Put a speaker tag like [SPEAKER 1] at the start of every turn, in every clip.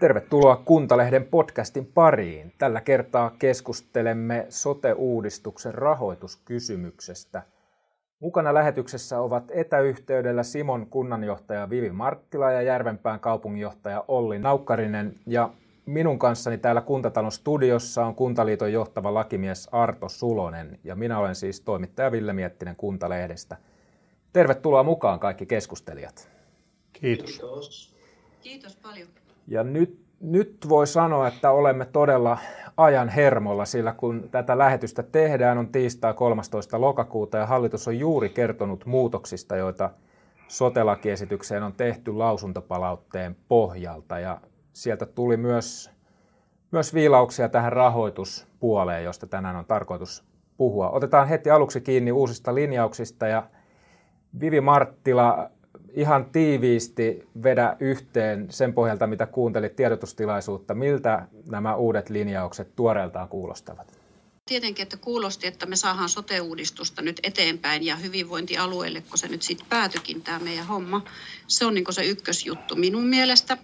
[SPEAKER 1] Tervetuloa Kuntalehden podcastin pariin. Tällä kertaa keskustelemme sote-uudistuksen rahoituskysymyksestä. Mukana lähetyksessä ovat etäyhteydellä Simon kunnanjohtaja Vivi Marttila ja Järvenpään kaupunginjohtaja Olli Naukkarinen. Ja minun kanssani täällä Kuntatalon studiossa on Kuntaliiton johtava lakimies Arto Sulonen ja minä olen siis toimittaja Ville Miettinen Kuntalehdestä. Tervetuloa mukaan kaikki keskustelijat.
[SPEAKER 2] Kiitos. Kiitos,
[SPEAKER 3] Kiitos paljon.
[SPEAKER 1] Ja nyt, nyt voi sanoa, että olemme todella ajan hermolla, sillä kun tätä lähetystä tehdään, on tiistai 13. lokakuuta ja hallitus on juuri kertonut muutoksista, joita sotelakiesitykseen on tehty lausuntopalautteen pohjalta. Ja sieltä tuli myös, myös viilauksia tähän rahoituspuoleen, josta tänään on tarkoitus puhua. Otetaan heti aluksi kiinni uusista linjauksista ja Vivi Marttila, ihan tiiviisti vedä yhteen sen pohjalta, mitä kuuntelit tiedotustilaisuutta. Miltä nämä uudet linjaukset tuoreeltaan kuulostavat?
[SPEAKER 3] Tietenkin, että kuulosti, että me saadaan sote-uudistusta nyt eteenpäin ja hyvinvointialueelle, kun se nyt sitten päätyikin tämä meidän homma. Se on niin se ykkösjuttu minun mielestä.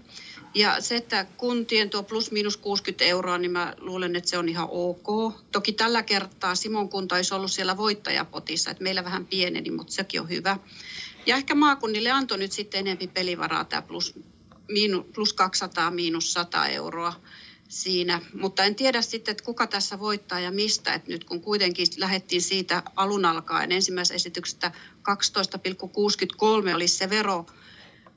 [SPEAKER 3] Ja se, että kuntien tuo plus miinus 60 euroa, niin mä luulen, että se on ihan ok. Toki tällä kertaa Simon kunta olisi ollut siellä voittajapotissa, että meillä vähän pieneni, mutta sekin on hyvä. Ja ehkä maakunnille antoi nyt sitten enemmän pelivaraa tämä plus, miinu, plus 200 miinus 100 euroa siinä. Mutta en tiedä sitten, että kuka tässä voittaa ja mistä. Että nyt kun kuitenkin lähdettiin siitä alun alkaen ensimmäisestä esityksestä 12,63 olisi se vero,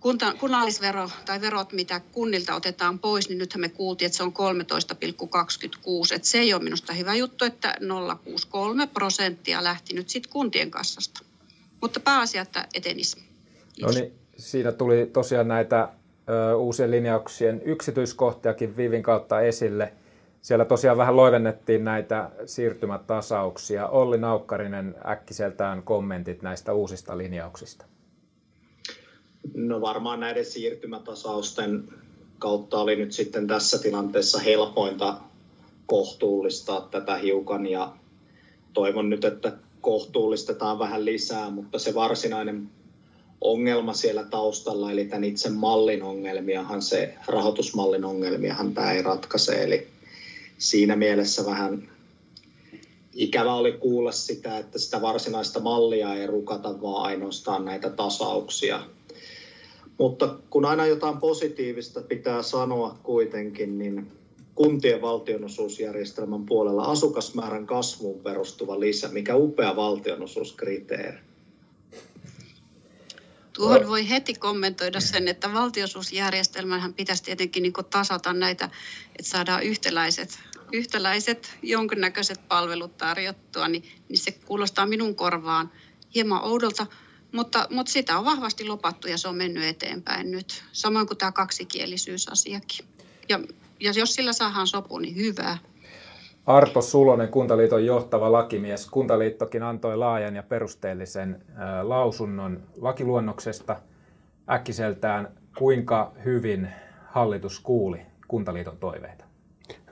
[SPEAKER 3] kunta, kunnallisvero tai verot, mitä kunnilta otetaan pois, niin nythän me kuultiin, että se on 13,26. Että se ei ole minusta hyvä juttu, että 0,63 prosenttia lähti nyt sitten kuntien kassasta. Mutta pääasia, että etenisi.
[SPEAKER 1] No niin, siinä tuli tosiaan näitä ö, uusien linjauksien yksityiskohtiakin Vivin kautta esille. Siellä tosiaan vähän loivennettiin näitä siirtymätasauksia. Olli Naukkarinen äkkiseltään kommentit näistä uusista linjauksista.
[SPEAKER 2] No varmaan näiden siirtymätasausten kautta oli nyt sitten tässä tilanteessa helpointa kohtuullistaa tätä hiukan ja toivon nyt, että kohtuullistetaan vähän lisää, mutta se varsinainen ongelma siellä taustalla, eli tämän itse mallin ongelmiahan, se rahoitusmallin ongelmiahan tämä ei ratkaise, eli siinä mielessä vähän ikävä oli kuulla sitä, että sitä varsinaista mallia ei rukata, vaan ainoastaan näitä tasauksia. Mutta kun aina jotain positiivista pitää sanoa kuitenkin, niin kuntien valtionosuusjärjestelmän puolella asukasmäärän kasvuun perustuva lisä, mikä upea valtionosuuskriteeri.
[SPEAKER 3] Tuohon voi heti kommentoida sen, että valtiosuusjärjestelmänhän pitäisi tietenkin niin tasata näitä, että saadaan yhtäläiset, yhtäläiset jonkinnäköiset palvelut tarjottua, niin, niin se kuulostaa minun korvaan hieman oudolta, mutta, mutta sitä on vahvasti lopattu ja se on mennyt eteenpäin nyt, samoin kuin tämä kaksikielisyysasiakin. Ja, ja jos sillä saadaan sopu, niin hyvä.
[SPEAKER 1] Arto Sulonen, Kuntaliiton johtava lakimies. Kuntaliittokin antoi laajan ja perusteellisen lausunnon lakiluonnoksesta äkkiseltään. Kuinka hyvin hallitus kuuli Kuntaliiton toiveita?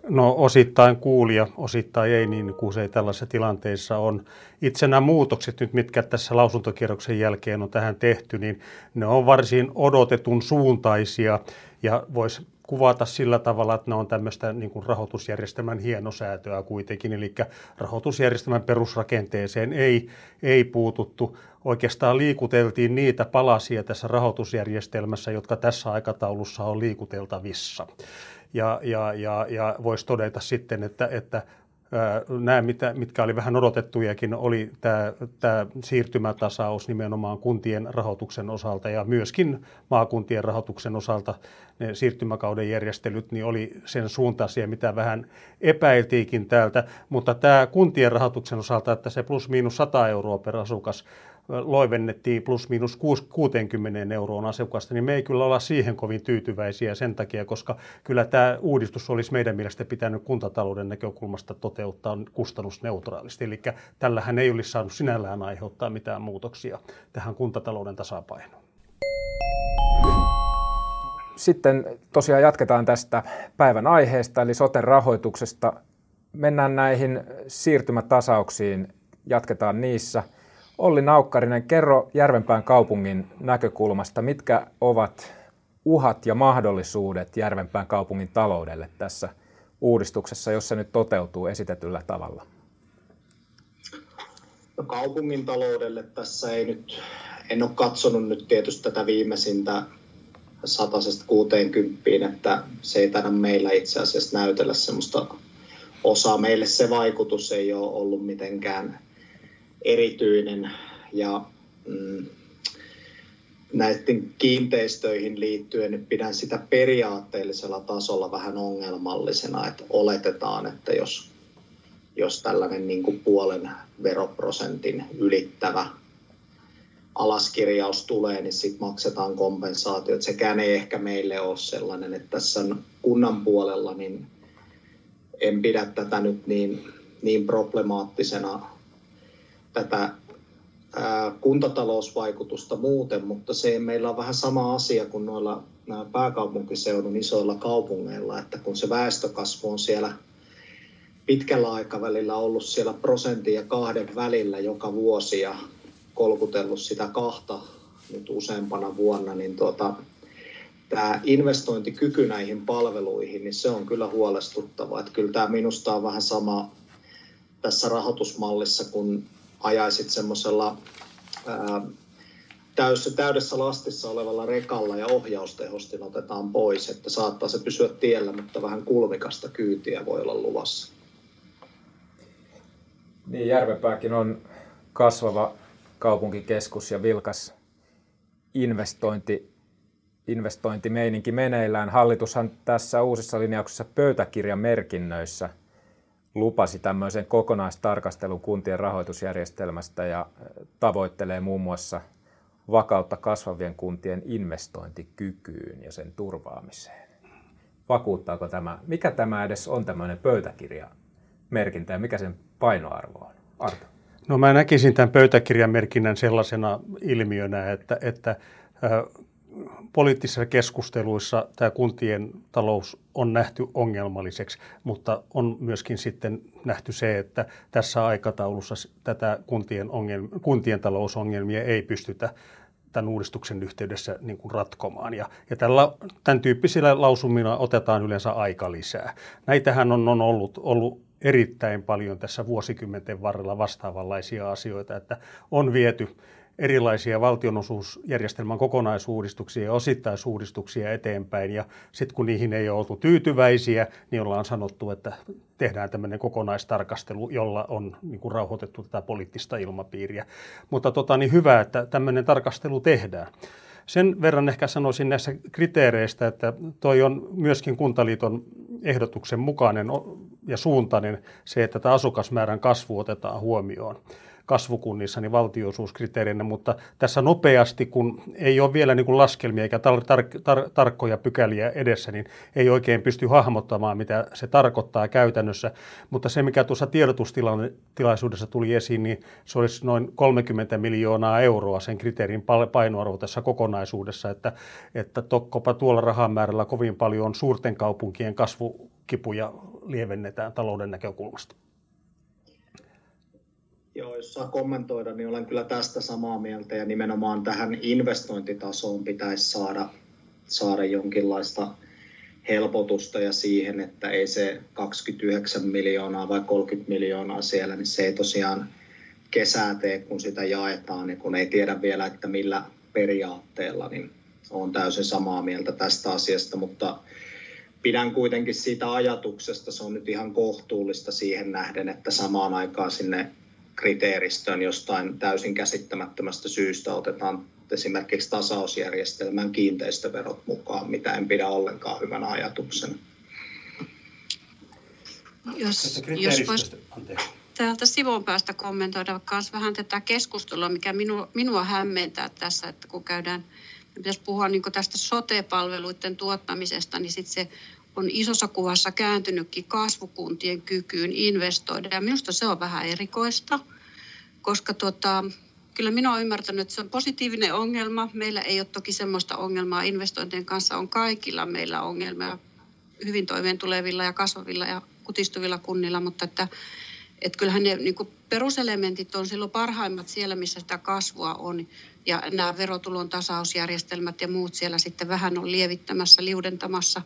[SPEAKER 4] No osittain kuuli ja osittain ei, niin kuin se ei tällaisessa tilanteessa on. Itse nämä muutokset nyt, mitkä tässä lausuntokierroksen jälkeen on tähän tehty, niin ne on varsin odotetun suuntaisia ja voisi kuvata sillä tavalla, että ne on tämmöistä niin kuin rahoitusjärjestelmän hienosäätöä kuitenkin, eli rahoitusjärjestelmän perusrakenteeseen ei, ei puututtu. Oikeastaan liikuteltiin niitä palasia tässä rahoitusjärjestelmässä, jotka tässä aikataulussa on liikuteltavissa. Ja, ja, ja, ja voisi todeta sitten, että, että nämä, mitkä oli vähän odotettujakin, oli tämä, tämä siirtymätasaus nimenomaan kuntien rahoituksen osalta ja myöskin maakuntien rahoituksen osalta ne siirtymäkauden järjestelyt, niin oli sen suuntaisia, mitä vähän epäiltiinkin täältä. Mutta tämä kuntien rahoituksen osalta, että se plus miinus 100 euroa per asukas loivennettiin plus miinus 60 euroon asukasta, niin me ei kyllä olla siihen kovin tyytyväisiä sen takia, koska kyllä tämä uudistus olisi meidän mielestä pitänyt kuntatalouden näkökulmasta toteuttaa kustannusneutraalisti. Eli tällähän ei olisi saanut sinällään aiheuttaa mitään muutoksia tähän kuntatalouden tasapainoon.
[SPEAKER 1] Sitten tosiaan jatketaan tästä päivän aiheesta, eli soten rahoituksesta. Mennään näihin siirtymätasauksiin, jatketaan niissä – Olli Naukkarinen, kerro Järvenpään kaupungin näkökulmasta, mitkä ovat uhat ja mahdollisuudet Järvenpään kaupungin taloudelle tässä uudistuksessa, jos se nyt toteutuu esitetyllä tavalla?
[SPEAKER 2] No, kaupungin taloudelle tässä ei nyt, en ole katsonut nyt tietysti tätä viimeisintä 160, että se ei taida meillä itse asiassa näytellä semmoista osaa. Meille se vaikutus ei ole ollut mitenkään erityinen ja mm, näiden kiinteistöihin liittyen niin pidän sitä periaatteellisella tasolla vähän ongelmallisena, että oletetaan, että jos, jos tällainen niin kuin puolen veroprosentin ylittävä alaskirjaus tulee, niin sitten maksetaan kompensaatio. Että sekään ei ehkä meille ole sellainen, että tässä kunnan puolella niin en pidä tätä nyt niin, niin problemaattisena tätä kuntatalousvaikutusta muuten, mutta se meillä on vähän sama asia kuin noilla pääkaupunkiseudun isoilla kaupungeilla, että kun se väestökasvu on siellä pitkällä aikavälillä ollut siellä prosentin ja kahden välillä joka vuosi ja kolkutellut sitä kahta nyt useampana vuonna, niin tuota, tämä investointikyky näihin palveluihin, niin se on kyllä huolestuttava. Että kyllä tämä minusta on vähän sama tässä rahoitusmallissa, kun ajaisit semmoisella täydessä, täydessä lastissa olevalla rekalla ja ohjaustehostin otetaan pois, että saattaa se pysyä tiellä, mutta vähän kulmikasta kyytiä voi olla luvassa.
[SPEAKER 1] Niin, Järvenpääkin on kasvava kaupunkikeskus ja vilkas investointi, investointimeininki meneillään. Hallitushan tässä uusissa linjauksissa pöytäkirjamerkinnöissä lupasi tämmöisen kokonaistarkastelun kuntien rahoitusjärjestelmästä ja tavoittelee muun muassa vakautta kasvavien kuntien investointikykyyn ja sen turvaamiseen. Vakuuttaako tämä? Mikä tämä edes on tämmöinen pöytäkirjamerkintä ja mikä sen painoarvo on? Arto.
[SPEAKER 4] No mä näkisin tämän pöytäkirjamerkinnän sellaisena ilmiönä, että, että poliittisissa keskusteluissa tämä kuntien talous on nähty ongelmalliseksi, mutta on myöskin sitten nähty se, että tässä aikataulussa tätä kuntien, ongelmia, kuntien talousongelmia ei pystytä tämän uudistuksen yhteydessä niin kuin ratkomaan. Ja, ja tällä, tämän tyyppisillä lausumilla otetaan yleensä aika lisää. Näitähän on, on ollut, ollut erittäin paljon tässä vuosikymmenten varrella vastaavanlaisia asioita, että on viety erilaisia valtionosuusjärjestelmän kokonaisuudistuksia ja osittaisuudistuksia eteenpäin. Ja sitten kun niihin ei ole oltu tyytyväisiä, niin ollaan sanottu, että tehdään tämmöinen kokonaistarkastelu, jolla on niin kuin rauhoitettu tätä poliittista ilmapiiriä. Mutta tota, niin hyvä, että tämmöinen tarkastelu tehdään. Sen verran ehkä sanoisin näissä kriteereistä, että toi on myöskin Kuntaliiton ehdotuksen mukainen ja suuntainen se, että tämä asukasmäärän kasvu otetaan huomioon kasvukunnissa niin valtionosuuskriteerinä, mutta tässä nopeasti, kun ei ole vielä niin kuin laskelmia eikä tar- tar- tar- tarkkoja pykäliä edessä, niin ei oikein pysty hahmottamaan, mitä se tarkoittaa käytännössä. Mutta se, mikä tuossa tiedotustilaisuudessa tuli esiin, niin se olisi noin 30 miljoonaa euroa sen kriteerin painoarvo tässä kokonaisuudessa, että, että tokkopa tuolla rahamäärällä kovin paljon suurten kaupunkien kasvukipuja lievennetään talouden näkökulmasta.
[SPEAKER 2] Joo, jos saa kommentoida, niin olen kyllä tästä samaa mieltä ja nimenomaan tähän investointitasoon pitäisi saada, saada jonkinlaista helpotusta ja siihen, että ei se 29 miljoonaa vai 30 miljoonaa siellä, niin se ei tosiaan kesää tee, kun sitä jaetaan, niin kun ei tiedä vielä, että millä periaatteella, niin olen täysin samaa mieltä tästä asiasta, mutta pidän kuitenkin siitä ajatuksesta, se on nyt ihan kohtuullista siihen nähden, että samaan aikaan sinne kriteeristöön jostain täysin käsittämättömästä syystä otetaan esimerkiksi tasausjärjestelmän kiinteistöverot mukaan, mitä en pidä ollenkaan hyvänä ajatuksena.
[SPEAKER 3] Jos, jos vois täältä sivun päästä kommentoida myös vähän tätä keskustelua, mikä minua, minua hämmentää tässä, että kun käydään, pitäisi puhua niin tästä sote-palveluiden tuottamisesta, niin sitten se on isossa kuvassa kääntynytkin kasvukuntien kykyyn investoida. Ja minusta se on vähän erikoista, koska tota, kyllä minä olen ymmärtänyt, että se on positiivinen ongelma. Meillä ei ole toki semmoista ongelmaa investointien kanssa, on kaikilla meillä ongelmia hyvin toimeen tulevilla ja kasvavilla ja kutistuvilla kunnilla, mutta että että kyllähän ne niin peruselementit on silloin parhaimmat siellä, missä sitä kasvua on. Ja nämä verotulon tasausjärjestelmät ja muut siellä sitten vähän on lievittämässä, liudentamassa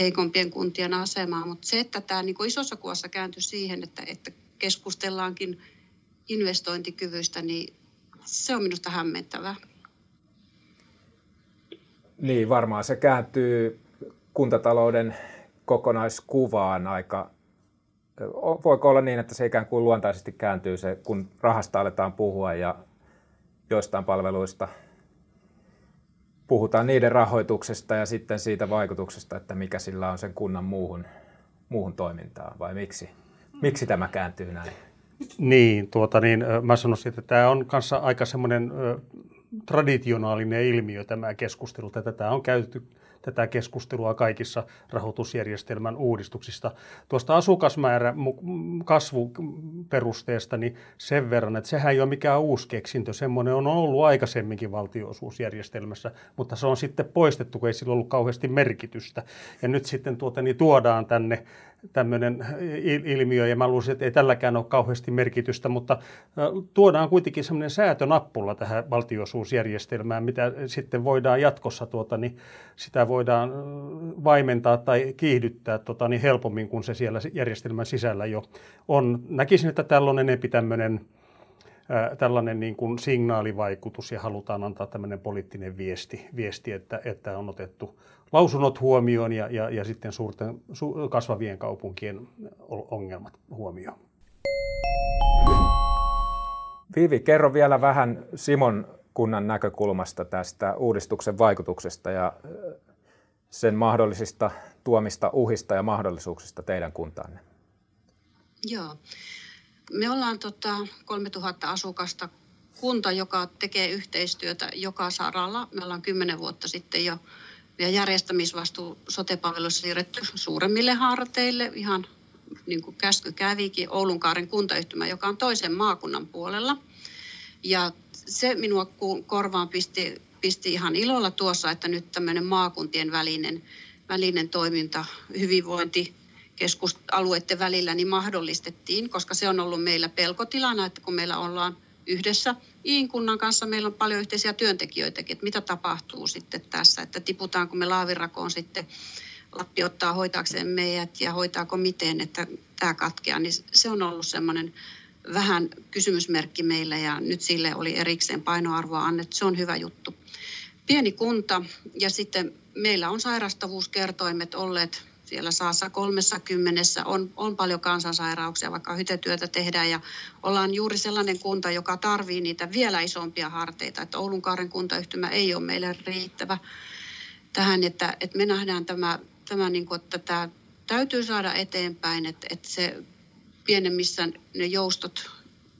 [SPEAKER 3] heikompien kuntien asemaa. Mutta se, että tämä niin isossa kuvassa kääntyi siihen, että, että keskustellaankin investointikyvystä, niin se on minusta hämmentävää.
[SPEAKER 1] Niin, varmaan se kääntyy kuntatalouden kokonaiskuvaan aika voiko olla niin, että se ikään kuin luontaisesti kääntyy se, kun rahasta aletaan puhua ja joistain palveluista puhutaan niiden rahoituksesta ja sitten siitä vaikutuksesta, että mikä sillä on sen kunnan muuhun, muuhun toimintaan, vai miksi? Miksi tämä kääntyy näin?
[SPEAKER 4] Niin, tuota niin, mä sanoisin, että tämä on kanssa aika semmoinen traditionaalinen ilmiö tämä keskustelu, että tätä on käytetty tätä keskustelua kaikissa rahoitusjärjestelmän uudistuksista. Tuosta asukasmäärä kasvuperusteesta niin sen verran, että sehän ei ole mikään uusi keksintö. Semmoinen on ollut aikaisemminkin valtionosuusjärjestelmässä, mutta se on sitten poistettu, kun ei sillä ollut kauheasti merkitystä. Ja nyt sitten tuota, niin tuodaan tänne tämmöinen ilmiö, ja mä luulisin, että ei tälläkään ole kauheasti merkitystä, mutta tuodaan kuitenkin semmoinen säätönappula tähän valtiosuusjärjestelmään, mitä sitten voidaan jatkossa, tuota, niin sitä voidaan vaimentaa tai kiihdyttää tuota, niin helpommin, kun se siellä järjestelmän sisällä jo on. Näkisin, että tällä on enemmän tämmöinen tällainen niin kuin signaalivaikutus ja halutaan antaa tämmöinen poliittinen viesti, viesti että, että on otettu lausunnot huomioon ja, ja, ja sitten suurten, su, kasvavien kaupunkien ongelmat huomioon.
[SPEAKER 1] Viivi, kerro vielä vähän Simon kunnan näkökulmasta tästä uudistuksen vaikutuksesta ja sen mahdollisista tuomista uhista ja mahdollisuuksista teidän kuntaanne.
[SPEAKER 3] Joo. Me ollaan tota 3000 asukasta kunta, joka tekee yhteistyötä joka saralla. Me ollaan kymmenen vuotta sitten jo ja järjestämisvastuu sotepalveluissa siirretty suuremmille harteille ihan niin kuin käsky kävikin Oulunkaaren kuntayhtymä, joka on toisen maakunnan puolella. Ja se minua korvaan pisti, pisti ihan ilolla tuossa, että nyt tämmöinen maakuntien välinen, välinen toiminta, hyvinvointi, keskusalueiden välillä niin mahdollistettiin, koska se on ollut meillä pelkotilana, että kun meillä ollaan yhdessä Iin kunnan kanssa meillä on paljon yhteisiä työntekijöitäkin, että mitä tapahtuu sitten tässä, että tiputaanko me laavirakoon sitten Lappi ottaa hoitaakseen meidät ja hoitaako miten, että tämä katkeaa, niin se on ollut semmoinen vähän kysymysmerkki meillä ja nyt sille oli erikseen painoarvoa annettu. Se on hyvä juttu. Pieni kunta ja sitten meillä on sairastavuuskertoimet olleet siellä saassa 30 on, on paljon kansansairauksia, vaikka hytetyötä tehdään ja ollaan juuri sellainen kunta, joka tarvii niitä vielä isompia harteita, että Oulunkaaren kuntayhtymä ei ole meille riittävä tähän, että, että me nähdään tämä, tämä niin kuin, että tämä täytyy saada eteenpäin, että, että se pienemmissä ne joustot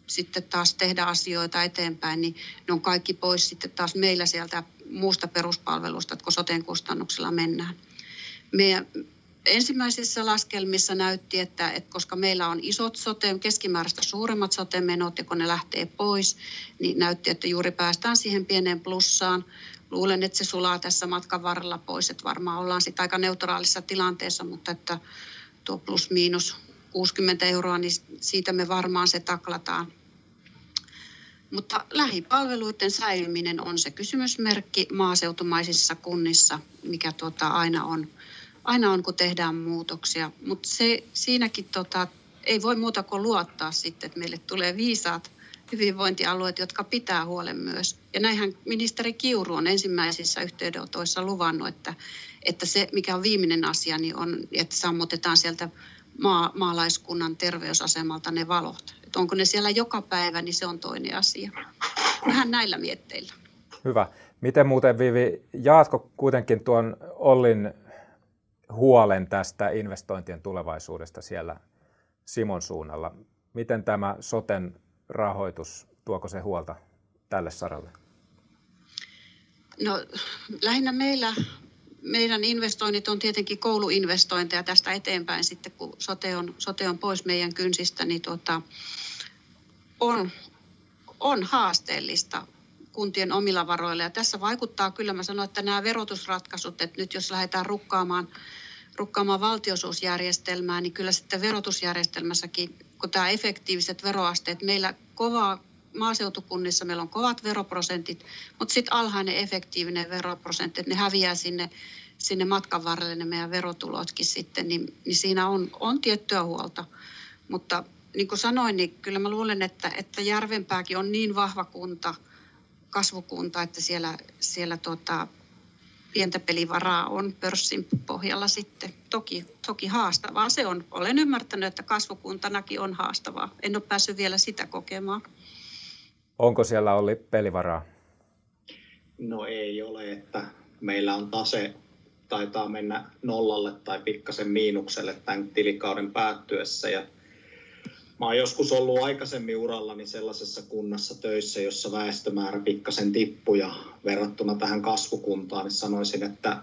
[SPEAKER 3] sitten taas tehdä asioita eteenpäin, niin ne on kaikki pois sitten taas meillä sieltä muusta peruspalvelusta, että kun soteen kustannuksella mennään. Meidän ensimmäisissä laskelmissa näytti, että, että koska meillä on isot sote, keskimääräistä suuremmat sote-menot ja kun ne lähtee pois, niin näytti, että juuri päästään siihen pieneen plussaan. Luulen, että se sulaa tässä matkan varrella pois, että varmaan ollaan sitten aika neutraalissa tilanteessa, mutta että tuo plus miinus 60 euroa, niin siitä me varmaan se taklataan. Mutta lähipalveluiden säilyminen on se kysymysmerkki maaseutumaisissa kunnissa, mikä tuota aina on – aina on, kun tehdään muutoksia. Mutta se, siinäkin tota, ei voi muuta kuin luottaa sitten, että meille tulee viisaat hyvinvointialueet, jotka pitää huolen myös. Ja näinhän ministeri Kiuru on ensimmäisissä yhteydenotoissa luvannut, että, että se, mikä on viimeinen asia, niin on, että sammutetaan sieltä maa, maalaiskunnan terveysasemalta ne valot. Että onko ne siellä joka päivä, niin se on toinen asia. Vähän näillä mietteillä.
[SPEAKER 1] Hyvä. Miten muuten, Vivi, jaatko kuitenkin tuon Ollin huolen tästä investointien tulevaisuudesta siellä Simon suunnalla. Miten tämä soten rahoitus, tuoko se huolta tälle saralle?
[SPEAKER 3] No lähinnä meillä, meidän investoinnit on tietenkin kouluinvestointeja tästä eteenpäin sitten, kun sote on, sote on pois meidän kynsistä, niin tuota, on, on haasteellista kuntien omilla varoilla. Ja tässä vaikuttaa kyllä, mä sanoin, että nämä verotusratkaisut, että nyt jos lähdetään rukkaamaan rukkaamaan valtiosuusjärjestelmää, niin kyllä sitten verotusjärjestelmässäkin kuin tämä efektiiviset veroasteet. Meillä kova maaseutukunnissa meillä on kovat veroprosentit, mutta sitten alhainen efektiivinen veroprosentti, että ne häviää sinne, sinne matkan varrelle ne meidän verotulotkin sitten, niin, niin siinä on, on tiettyä huolta. Mutta niin kuin sanoin, niin kyllä mä luulen, että, että Järvenpääkin on niin vahva kunta, kasvukunta, että siellä, siellä tota, pientä pelivaraa on pörssin pohjalla sitten. Toki, toki haastavaa se on. Olen ymmärtänyt, että kasvukuntanakin on haastavaa. En ole päässyt vielä sitä kokemaan.
[SPEAKER 1] Onko siellä oli pelivaraa?
[SPEAKER 2] No ei ole, että meillä on tase taitaa mennä nollalle tai pikkasen miinukselle tämän tilikauden päättyessä ja Mä oon joskus ollut aikaisemmin urallani sellaisessa kunnassa töissä, jossa väestömäärä pikkasen tippui ja verrattuna tähän kasvukuntaan, niin sanoisin, että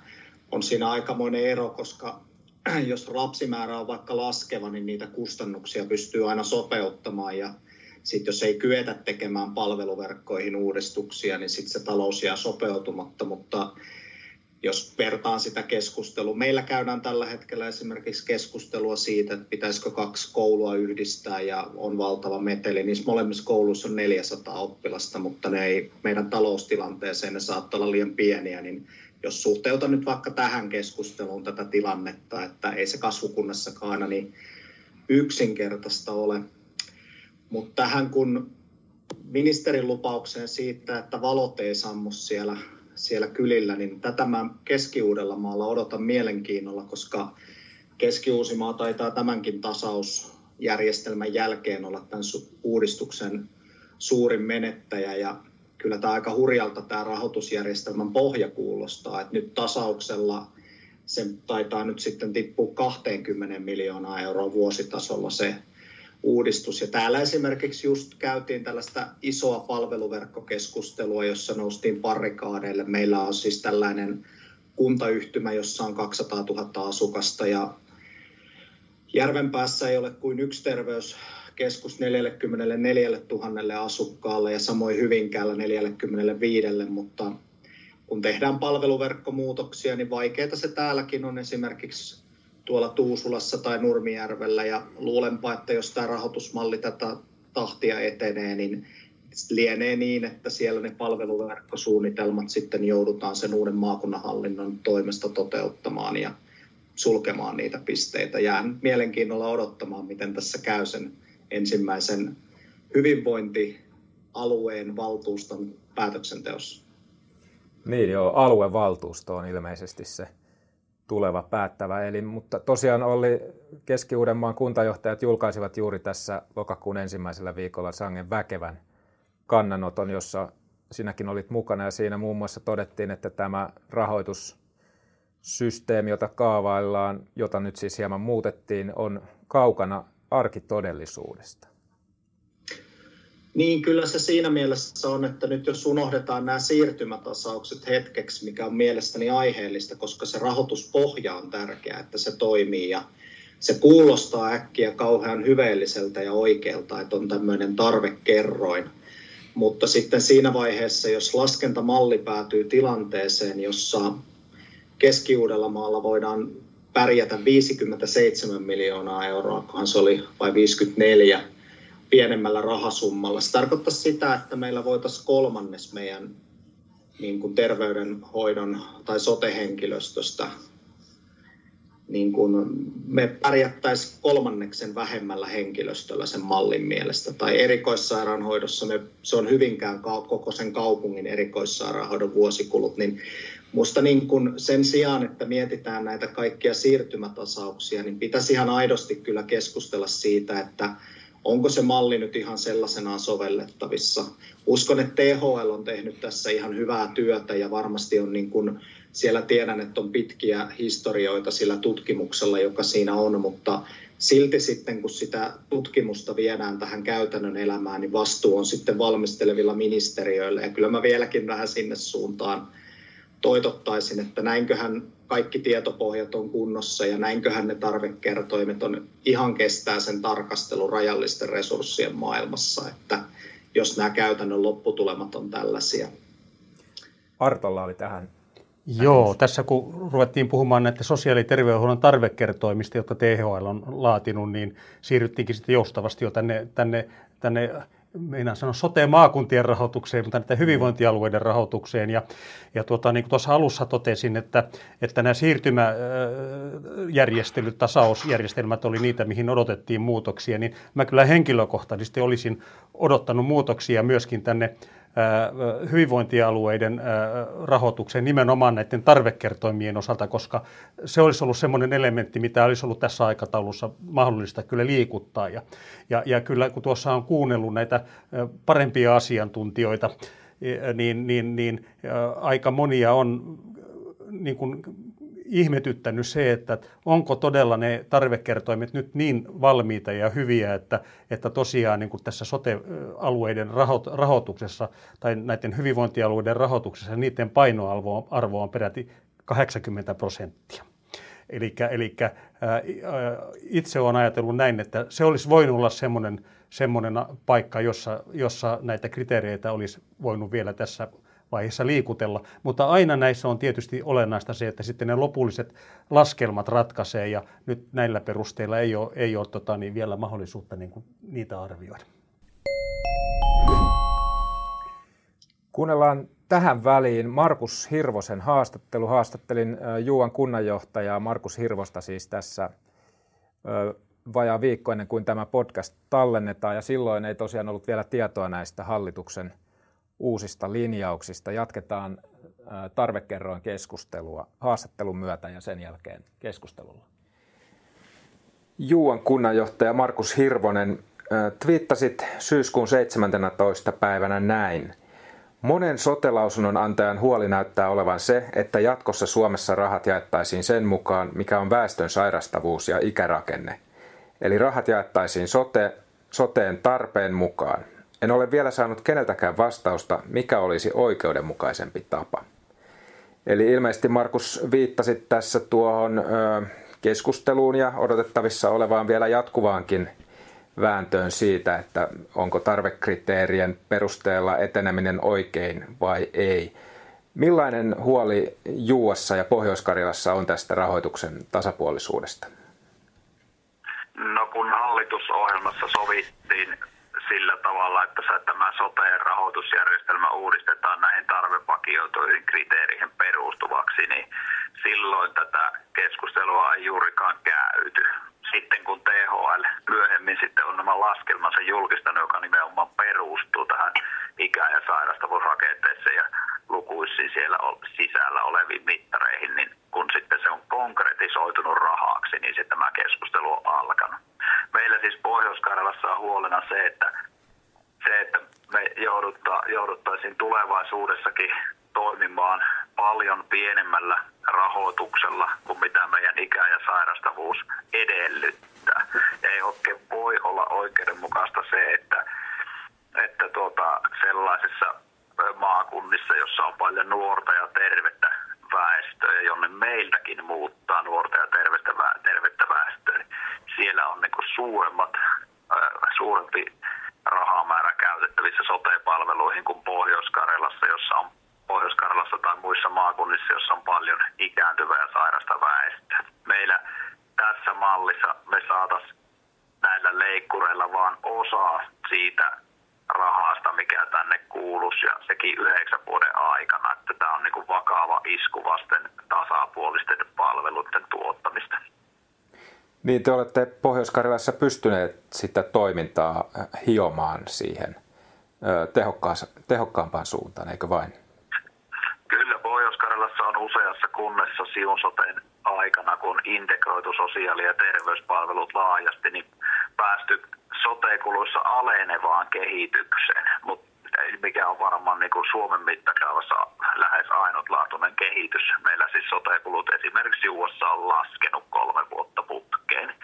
[SPEAKER 2] on siinä aikamoinen ero, koska jos lapsimäärä on vaikka laskeva, niin niitä kustannuksia pystyy aina sopeuttamaan ja sitten jos ei kyetä tekemään palveluverkkoihin uudistuksia, niin sitten se talous jää sopeutumatta, mutta jos vertaan sitä keskustelua. Meillä käydään tällä hetkellä esimerkiksi keskustelua siitä, että pitäisikö kaksi koulua yhdistää ja on valtava meteli. Niissä molemmissa kouluissa on 400 oppilasta, mutta ne ei meidän taloustilanteeseen, ne saattaa olla liian pieniä, niin jos suhteutan nyt vaikka tähän keskusteluun tätä tilannetta, että ei se kasvukunnassakaan niin yksinkertaista ole. Mutta tähän kun ministerin lupaukseen siitä, että valot ei sammu siellä siellä kylillä, niin tätä mä Keski-Uudellamaalla odotan mielenkiinnolla, koska Keski-Uusimaa taitaa tämänkin tasausjärjestelmän jälkeen olla tämän uudistuksen suurin menettäjä. Ja kyllä tämä aika hurjalta tämä rahoitusjärjestelmän pohja kuulostaa, että nyt tasauksella se taitaa nyt sitten tippua 20 miljoonaa euroa vuositasolla se uudistus. Ja täällä esimerkiksi just käytiin tällaista isoa palveluverkkokeskustelua, jossa noustiin parikaadeille. Meillä on siis tällainen kuntayhtymä, jossa on 200 000 asukasta ja Järvenpäässä ei ole kuin yksi terveyskeskus 44 000 asukkaalle ja samoin Hyvinkäällä 45, mutta kun tehdään palveluverkkomuutoksia, niin vaikeaa se täälläkin on esimerkiksi tuolla Tuusulassa tai Nurmijärvellä ja luulenpa, että jos tämä rahoitusmalli tätä tahtia etenee, niin lienee niin, että siellä ne palveluverkkosuunnitelmat sitten joudutaan sen uuden maakunnanhallinnon toimesta toteuttamaan ja sulkemaan niitä pisteitä. Jään mielenkiinnolla odottamaan, miten tässä käy sen ensimmäisen hyvinvointialueen valtuuston päätöksenteossa.
[SPEAKER 1] Niin joo, aluevaltuusto on ilmeisesti se tuleva päättävä elin. Mutta tosiaan oli Keski-Uudenmaan kuntajohtajat julkaisivat juuri tässä lokakuun ensimmäisellä viikolla sangen väkevän kannanoton, jossa sinäkin olit mukana ja siinä muun muassa todettiin, että tämä rahoitussysteemi, jota kaavaillaan, jota nyt siis hieman muutettiin, on kaukana arkitodellisuudesta.
[SPEAKER 2] Niin, kyllä se siinä mielessä on, että nyt jos unohdetaan nämä siirtymätasaukset hetkeksi, mikä on mielestäni aiheellista, koska se rahoituspohja on tärkeä, että se toimii ja se kuulostaa äkkiä kauhean hyveelliseltä ja oikealta, että on tämmöinen tarvekerroin. Mutta sitten siinä vaiheessa, jos laskentamalli päätyy tilanteeseen, jossa Keski-Uudellamaalla voidaan pärjätä 57 miljoonaa euroa, kunhan se oli vai 54, pienemmällä rahasummalla. Se tarkoittaa sitä, että meillä voitaisiin kolmannes meidän niin kuin terveydenhoidon tai sotehenkilöstöstä, niin kuin me pärjättäisiin kolmanneksen vähemmällä henkilöstöllä sen mallin mielestä. Tai erikoissairaanhoidossa me, se on hyvinkään koko sen kaupungin erikoissairaanhoidon vuosikulut, niin Musta niin kun sen sijaan, että mietitään näitä kaikkia siirtymätasauksia, niin pitäisi ihan aidosti kyllä keskustella siitä, että onko se malli nyt ihan sellaisenaan sovellettavissa. Uskon, että THL on tehnyt tässä ihan hyvää työtä ja varmasti on niin kuin, siellä tiedän, että on pitkiä historioita sillä tutkimuksella, joka siinä on, mutta silti sitten kun sitä tutkimusta viedään tähän käytännön elämään, niin vastuu on sitten valmistelevilla ministeriöillä ja kyllä mä vieläkin vähän sinne suuntaan toitottaisin, että näinköhän kaikki tietopohjat on kunnossa ja näinköhän ne tarvekertoimet on ihan kestää sen tarkastelun rajallisten resurssien maailmassa, että jos nämä käytännön lopputulemat on tällaisia.
[SPEAKER 1] Artolla oli tähän
[SPEAKER 4] Joo, tässä kun ruvettiin puhumaan näitä sosiaali- ja terveydenhuollon tarvekertoimista, jotka THL on laatinut, niin siirryttiinkin sitten joustavasti jo tänne, tänne, tänne meinaan sanoa sote-maakuntien rahoitukseen, mutta näiden hyvinvointialueiden rahoitukseen. Ja, ja tuota, niin kuin tuossa alussa totesin, että, että nämä siirtymäjärjestelyt, tasausjärjestelmät oli niitä, mihin odotettiin muutoksia, niin mä kyllä henkilökohtaisesti olisin odottanut muutoksia myöskin tänne hyvinvointialueiden rahoitukseen nimenomaan näiden tarvekertoimien osalta, koska se olisi ollut semmoinen elementti, mitä olisi ollut tässä aikataulussa mahdollista kyllä liikuttaa. Ja, ja, ja kyllä kun tuossa on kuunnellut näitä parempia asiantuntijoita, niin, niin, niin aika monia on niin kuin ihmetyttänyt se, että onko todella ne tarvekertoimet nyt niin valmiita ja hyviä, että, että tosiaan niin kuin tässä sote-alueiden rahoituksessa tai näiden hyvinvointialueiden rahoituksessa niiden painoarvo on peräti 80 prosenttia. Eli itse olen ajatellut näin, että se olisi voinut olla semmoinen, semmoinen paikka, jossa, jossa näitä kriteereitä olisi voinut vielä tässä vaiheessa liikutella, mutta aina näissä on tietysti olennaista se, että sitten ne lopulliset laskelmat ratkaisee ja nyt näillä perusteilla ei ole, ei ole tota, niin vielä mahdollisuutta niin kuin niitä arvioida.
[SPEAKER 1] Kuunnellaan tähän väliin Markus Hirvosen haastattelu. Haastattelin Juuan kunnanjohtajaa Markus Hirvosta siis tässä vajaa viikko ennen kuin tämä podcast tallennetaan ja silloin ei tosiaan ollut vielä tietoa näistä hallituksen – uusista linjauksista. Jatketaan tarvekerroin keskustelua haastattelun myötä ja sen jälkeen keskustelulla. Juuan kunnanjohtaja Markus Hirvonen, twiittasit syyskuun 17. päivänä näin. Monen sotelausunnon antajan huoli näyttää olevan se, että jatkossa Suomessa rahat jaettaisiin sen mukaan, mikä on väestön sairastavuus ja ikärakenne. Eli rahat jaettaisiin sote, soteen tarpeen mukaan. En ole vielä saanut keneltäkään vastausta, mikä olisi oikeudenmukaisempi tapa. Eli ilmeisesti Markus viittasit tässä tuohon ö, keskusteluun ja odotettavissa olevaan vielä jatkuvaankin vääntöön siitä, että onko tarvekriteerien perusteella eteneminen oikein vai ei. Millainen huoli Juuassa ja Pohjois-Karjalassa on tästä rahoituksen tasapuolisuudesta?
[SPEAKER 5] No kun hallitusohjelmassa sovittiin sillä tavalla, että tämä sote rahoitusjärjestelmä uudistetaan näihin tarvepakioituihin kriteereihin perustuvaksi, niin silloin tätä keskustelua ei juurikaan käyty. Sitten kun THL myöhemmin sitten on nämä laskelmansa julkistanut, joka nimenomaan perustuu tähän ikä- ja sairastavuusrakenteeseen ja lukuisiin siellä sisällä oleviin mittareihin, niin kun sitten se on konkretisoitunut rahaksi, niin sitten tämä keskustelu on alkanut. Meillä siis Pohjois-Karjalassa on huolena se, että, se, että me joudutta, jouduttaisiin tulevaisuudessakin toimimaan paljon pienemmällä rahoituksella kuin mitä meidän ikä- ja sairastavuus edellyttää. Ja ei oikein voi olla oikeudenmukaista se, että, että tuota, sellaisissa maakunnissa, jossa on paljon nuorta ja tervettä väestöä, ja jonne meiltäkin muuttaa nuorta ja tervettä, tervettä väestöä, niin siellä on niin suuremmat, suurempi rahamäärä käytettävissä sote-palveluihin kuin Pohjois-Karjalassa, jossa on Pohjois-Karjalassa tai muissa maakunnissa, jossa on paljon ikääntyvää ja sairasta väestöä. Meillä tässä mallissa me saataisiin näillä leikkureilla vaan osa siitä rahasta, mikä tänne kuuluisi, ja sekin yhdeksän vuoden aikana. Että tämä on niin vakava isku vasten tasapuolisten palveluiden tuottamista.
[SPEAKER 1] Niin, te olette Pohjois-Karjalassa pystyneet sitä toimintaa hiomaan siihen tehokkaampaan suuntaan, eikö vain?
[SPEAKER 5] Kyllä, Pohjois-Karjalassa on useassa kunnassa Siun soten aikana, kun integroitu sosiaali- ja terveyspalvelut laajasti, niin päästy sote-kuluissa alenevaan kehitykseen, mutta mikä on varmaan niin kuin Suomen mittakaavassa lähes ainutlaatuinen kehitys. Meillä siis sote-kulut esimerkiksi USA on laskenut kolme vuotta putkeen.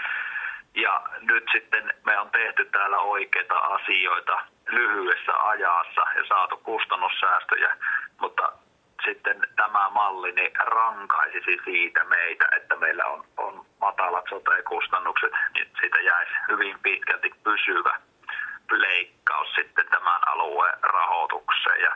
[SPEAKER 5] Ja nyt sitten me on tehty täällä oikeita asioita lyhyessä ajassa ja saatu kustannussäästöjä, mutta sitten tämä malli niin rankaisisi siitä meitä, että meillä on, on matalat sote-kustannukset, niin siitä jäisi hyvin pitkälti pysyvä leikkaus sitten tämän alueen rahoitukseen. Ja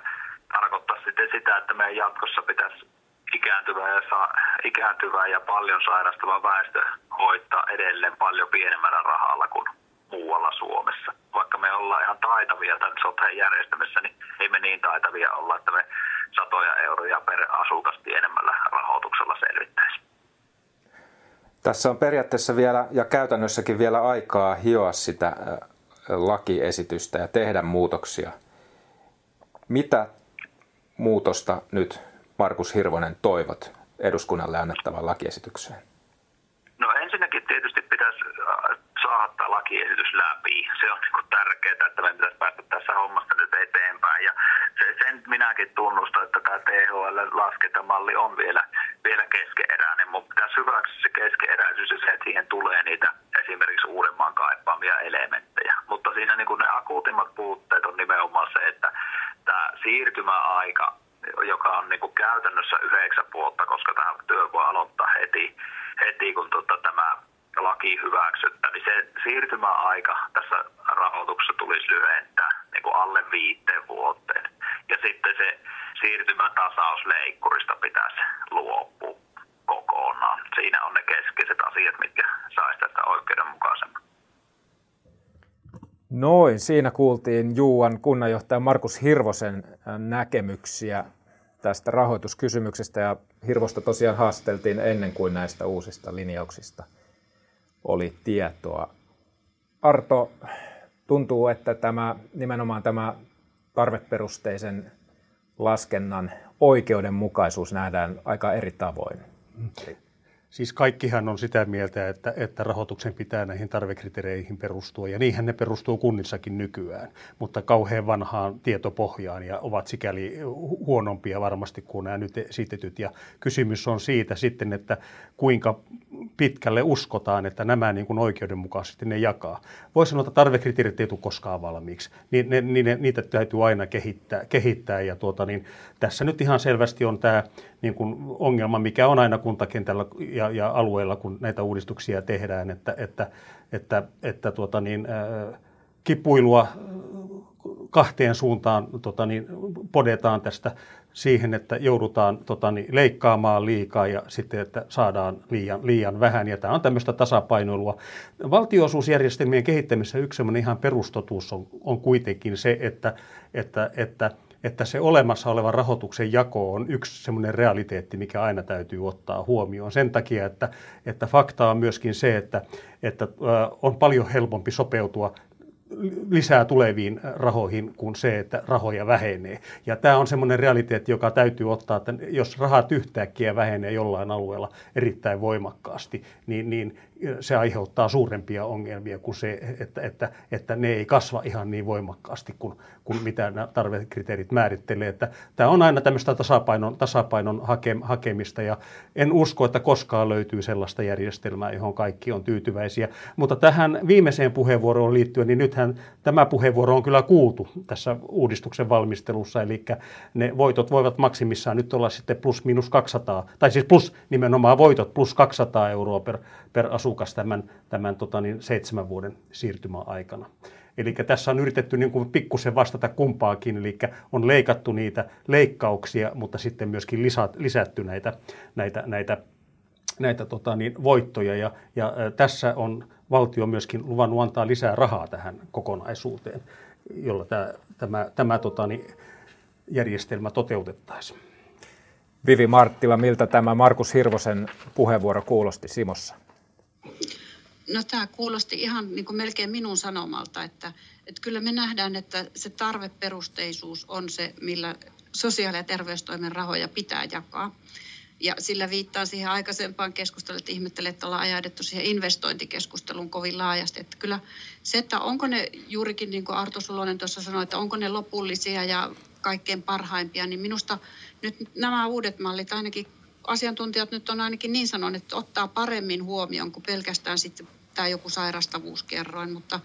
[SPEAKER 5] tarkoittaa sitten sitä, että meidän jatkossa pitäisi ikääntyvä ja, sa, ikääntyvä ja paljon sairastava väestö hoitaa edelleen paljon pienemmällä rahalla kuin muualla Suomessa. Vaikka me ollaan ihan taitavia tämän soteen järjestämässä, niin ei me niin taitavia olla, että me satoja euroja per asukas pienemmällä rahoituksella selvittäisi.
[SPEAKER 1] Tässä on periaatteessa vielä ja käytännössäkin vielä aikaa hioa sitä lakiesitystä ja tehdä muutoksia. Mitä muutosta nyt Markus Hirvonen toivot eduskunnalle annettavaan lakiesitykseen?
[SPEAKER 5] No ensinnäkin tietysti pitäisi saada tämä lakiesitys läpi. Se on niin tärkeää, että me pitäisi päästä tässä hommasta nyt eteenpäin. Ja sen minäkin tunnustan, että tämä THL-laskentamalli on vielä, vielä keskeeräinen, mutta pitäisi hyväksyä se keskeeräisyys ja se, että siihen tulee niitä esimerkiksi uudemman kaipaamia elementtejä. Mutta siinä niin kuin ne akuutimmat puutteet on nimenomaan se, että tämä siirtymäaika, joka on niin kuin käytännössä yhdeksän vuotta, koska tämä työ voi aloittaa heti, heti kun tota, tämä laki hyväksyttä, niin se siirtymäaika tässä rahoituksessa tulisi lyhentää niin kuin alle viiteen vuoteen. Ja sitten se siirtymätasausleikkurista pitäisi luopua kokonaan. Siinä on ne keskeiset asiat, mitkä saisi tästä oikeudenmukaisemman.
[SPEAKER 1] Noin, siinä kuultiin Juuan kunnanjohtaja Markus Hirvosen äh, näkemyksiä tästä rahoituskysymyksestä ja Hirvosta tosiaan haasteltiin ennen kuin näistä uusista linjauksista oli tietoa. Arto, tuntuu, että tämä, nimenomaan tämä tarveperusteisen laskennan oikeudenmukaisuus nähdään aika eri tavoin.
[SPEAKER 4] Siis kaikkihan on sitä mieltä, että, että rahoituksen pitää näihin tarvekriteereihin perustua, ja niinhän ne perustuu kunnissakin nykyään, mutta kauhean vanhaan tietopohjaan ja ovat sikäli huonompia varmasti kuin nämä nyt esitetyt. Ja kysymys on siitä sitten, että kuinka pitkälle uskotaan, että nämä niin kuin oikeudenmukaisesti ne jakaa. Voisi sanoa, että tarvekriteerit ei tule koskaan valmiiksi, niin ne, ne, ne, niitä täytyy aina kehittää, kehittää ja tuota, niin tässä nyt ihan selvästi on tämä niin kuin ongelma, mikä on aina kuntakentällä ja, ja alueella, kun näitä uudistuksia tehdään, että, että, että, että tuota niin, äh, kipuilua kahteen suuntaan tota niin, podetaan tästä siihen, että joudutaan tota niin, leikkaamaan liikaa ja sitten, että saadaan liian, liian vähän. Ja tämä on tämmöistä tasapainoilua. Valtionosuusjärjestelmien kehittämisessä yksi ihan perustotuus on, on kuitenkin se, että, että, että – että se olemassa oleva rahoituksen jako on yksi semmoinen realiteetti, mikä aina täytyy ottaa huomioon. Sen takia, että, että fakta on myöskin se, että, että on paljon helpompi sopeutua lisää tuleviin rahoihin kuin se, että rahoja vähenee. Ja tämä on semmoinen realiteetti, joka täytyy ottaa, että jos rahat yhtäkkiä vähenee jollain alueella erittäin voimakkaasti, niin, niin se aiheuttaa suurempia ongelmia kuin se, että, että, että ne ei kasva ihan niin voimakkaasti kuin, kuin mitä nämä tarvekriteerit määrittelee. Että tämä on aina tämmöistä tasapainon, tasapainon hake, hakemista ja en usko, että koskaan löytyy sellaista järjestelmää, johon kaikki on tyytyväisiä. Mutta tähän viimeiseen puheenvuoroon liittyen, niin nythän tämä puheenvuoro on kyllä kuultu tässä uudistuksen valmistelussa, eli ne voitot voivat maksimissaan nyt olla sitten plus minus 200, tai siis plus nimenomaan voitot plus 200 euroa per, per asukas tämän, tämän tota niin, seitsemän vuoden siirtymäaikana. Eli tässä on yritetty niin kuin pikkusen vastata kumpaakin, eli on leikattu niitä leikkauksia, mutta sitten myöskin lisät, lisätty näitä, näitä, näitä, näitä tota niin, voittoja. Ja, ja tässä on valtio myöskin luvannut antaa lisää rahaa tähän kokonaisuuteen, jolla tämä, tämä, tämä tota niin, järjestelmä toteutettaisiin.
[SPEAKER 1] Vivi Marttila, miltä tämä Markus Hirvosen puheenvuoro kuulosti Simossa?
[SPEAKER 3] No tämä kuulosti ihan niin kuin melkein minun sanomalta, että, että kyllä me nähdään, että se tarveperusteisuus on se, millä sosiaali- ja terveystoimen rahoja pitää jakaa. Ja sillä viittaa siihen aikaisempaan keskusteluun, että ihmettelee, että ollaan ajaudettu siihen investointikeskusteluun kovin laajasti. Että kyllä se, että onko ne juurikin niin kuin Arto Sulonen tuossa sanoi, että onko ne lopullisia ja kaikkein parhaimpia, niin minusta nyt nämä uudet mallit ainakin asiantuntijat nyt on ainakin niin sanonut, että ottaa paremmin huomioon kuin pelkästään sitten tämä joku sairastavuuskerroin, mutta,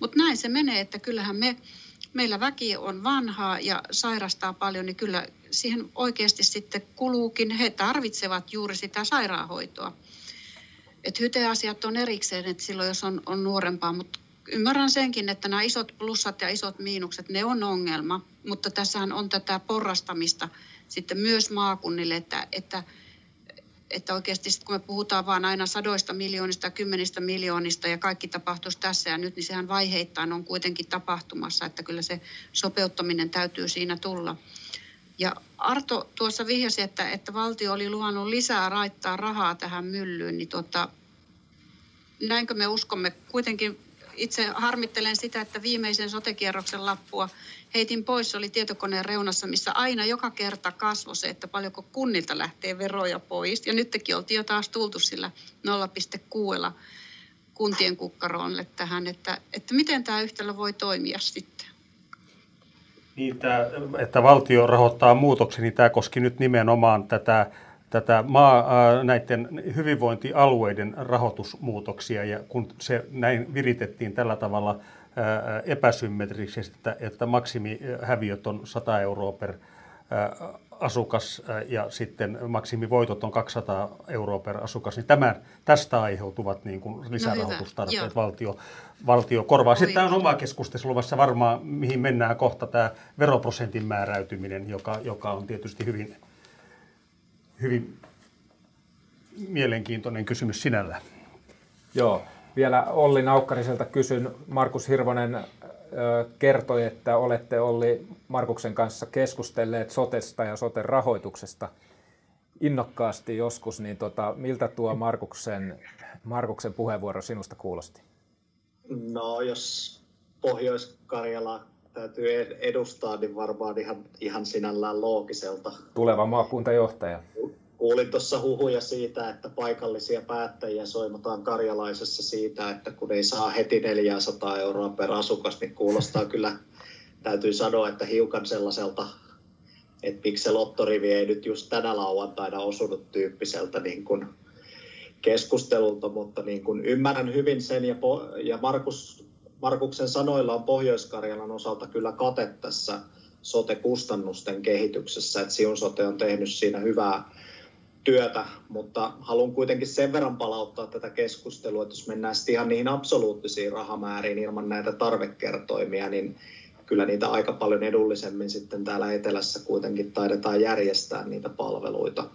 [SPEAKER 3] mutta näin se menee, että kyllähän me, meillä väki on vanhaa ja sairastaa paljon, niin kyllä siihen oikeasti sitten kuluukin, he tarvitsevat juuri sitä sairaanhoitoa. Että hyteasiat on erikseen, että silloin jos on, on nuorempaa, mutta ymmärrän senkin, että nämä isot plussat ja isot miinukset, ne on ongelma, mutta tässähän on tätä porrastamista sitten myös maakunnille, että, että että oikeasti sit, kun me puhutaan vaan aina sadoista miljoonista, kymmenistä miljoonista ja kaikki tapahtuisi tässä ja nyt, niin sehän vaiheittain on kuitenkin tapahtumassa, että kyllä se sopeuttaminen täytyy siinä tulla. Ja Arto tuossa vihjasi, että, että valtio oli luvannut lisää raittaa rahaa tähän myllyyn, niin tuota, näinkö me uskomme? Kuitenkin itse harmittelen sitä, että viimeisen sotekierroksen lappua heitin pois. Se oli tietokoneen reunassa, missä aina joka kerta kasvoi se, että paljonko kunnilta lähtee veroja pois. Ja nytkin oltiin jo taas tultu sillä 0,6 kuntien kukkaroonle tähän, että, että miten tämä yhtälö voi toimia sitten.
[SPEAKER 4] Niin, että valtio rahoittaa muutoksen, niin tämä koski nyt nimenomaan tätä tätä maa, näiden hyvinvointialueiden rahoitusmuutoksia. Ja kun se näin viritettiin tällä tavalla epäsymmetrisesti, että, että maksimihäviöt on 100 euroa per asukas ja sitten maksimivoitot on 200 euroa per asukas, niin tämän, tästä aiheutuvat niin kuin lisärahoitustarpeet. no valtio, valtio korvaa. Sitten tämä on oma keskustelu varmaan, mihin mennään kohta tämä veroprosentin määräytyminen, joka, joka on tietysti hyvin hyvin mielenkiintoinen kysymys sinällä.
[SPEAKER 1] Joo. Vielä Olli Naukkariselta kysyn. Markus Hirvonen kertoi, että olette Olli Markuksen kanssa keskustelleet sotesta ja soten rahoituksesta innokkaasti joskus, niin tota, miltä tuo Markuksen, Markuksen puheenvuoro sinusta kuulosti?
[SPEAKER 2] No, jos Pohjois-Karjala täytyy edustaa, niin varmaan ihan, ihan sinällään loogiselta.
[SPEAKER 1] Tuleva maakuntajohtaja.
[SPEAKER 2] Kuulin tuossa huhuja siitä, että paikallisia päättäjiä soimataan karjalaisessa siitä, että kun ei saa heti 400 euroa per asukas, niin kuulostaa kyllä, täytyy sanoa, että hiukan sellaiselta, että miksi se lottorivi ei nyt just tänä lauantaina osunut tyyppiseltä niin kuin keskustelulta, mutta niin kuin ymmärrän hyvin sen ja, ja Markus Markuksen sanoilla on Pohjois-Karjalan osalta kyllä kate tässä sote-kustannusten kehityksessä, että Siun sote on tehnyt siinä hyvää työtä, mutta haluan kuitenkin sen verran palauttaa tätä keskustelua, että jos mennään sitten ihan niihin absoluuttisiin rahamääriin ilman näitä tarvekertoimia, niin kyllä niitä aika paljon edullisemmin sitten täällä etelässä kuitenkin taidetaan järjestää niitä palveluita.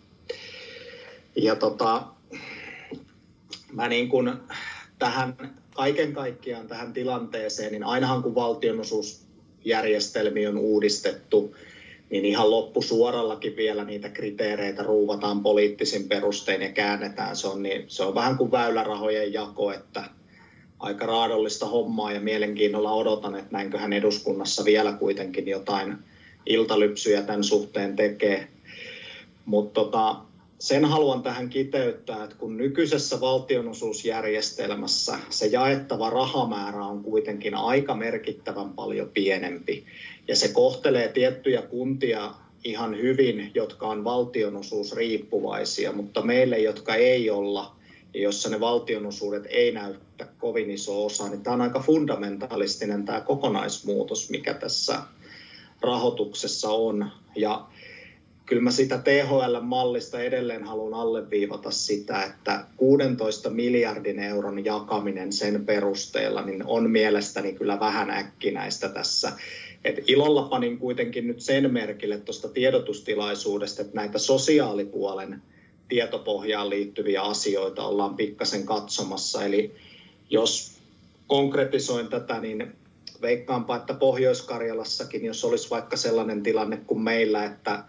[SPEAKER 2] Ja tota, mä niin kuin tähän kaiken kaikkiaan tähän tilanteeseen, niin ainahan kun valtionosuusjärjestelmiä on uudistettu, niin ihan loppusuorallakin vielä niitä kriteereitä ruuvataan poliittisin perustein ja käännetään. Se on, niin, se on vähän kuin väylärahojen jako, että aika raadollista hommaa ja mielenkiinnolla odotan, että näinköhän eduskunnassa vielä kuitenkin jotain iltalypsyjä tämän suhteen tekee. Mutta tota, sen haluan tähän kiteyttää, että kun nykyisessä valtionosuusjärjestelmässä se jaettava rahamäärä on kuitenkin aika merkittävän paljon pienempi, ja se kohtelee tiettyjä kuntia ihan hyvin, jotka on valtionosuusriippuvaisia, mutta meille, jotka ei olla, ja jossa ne valtionosuudet ei näytä kovin iso osa, niin tämä on aika fundamentalistinen tämä kokonaismuutos, mikä tässä rahoituksessa on. Ja kyllä mä sitä THL-mallista edelleen haluan alleviivata sitä, että 16 miljardin euron jakaminen sen perusteella niin on mielestäni kyllä vähän äkkinäistä tässä. Et ilolla panin kuitenkin nyt sen merkille tuosta tiedotustilaisuudesta, että näitä sosiaalipuolen tietopohjaan liittyviä asioita ollaan pikkasen katsomassa. Eli jos konkretisoin tätä, niin veikkaanpa, että Pohjois-Karjalassakin, jos olisi vaikka sellainen tilanne kuin meillä, että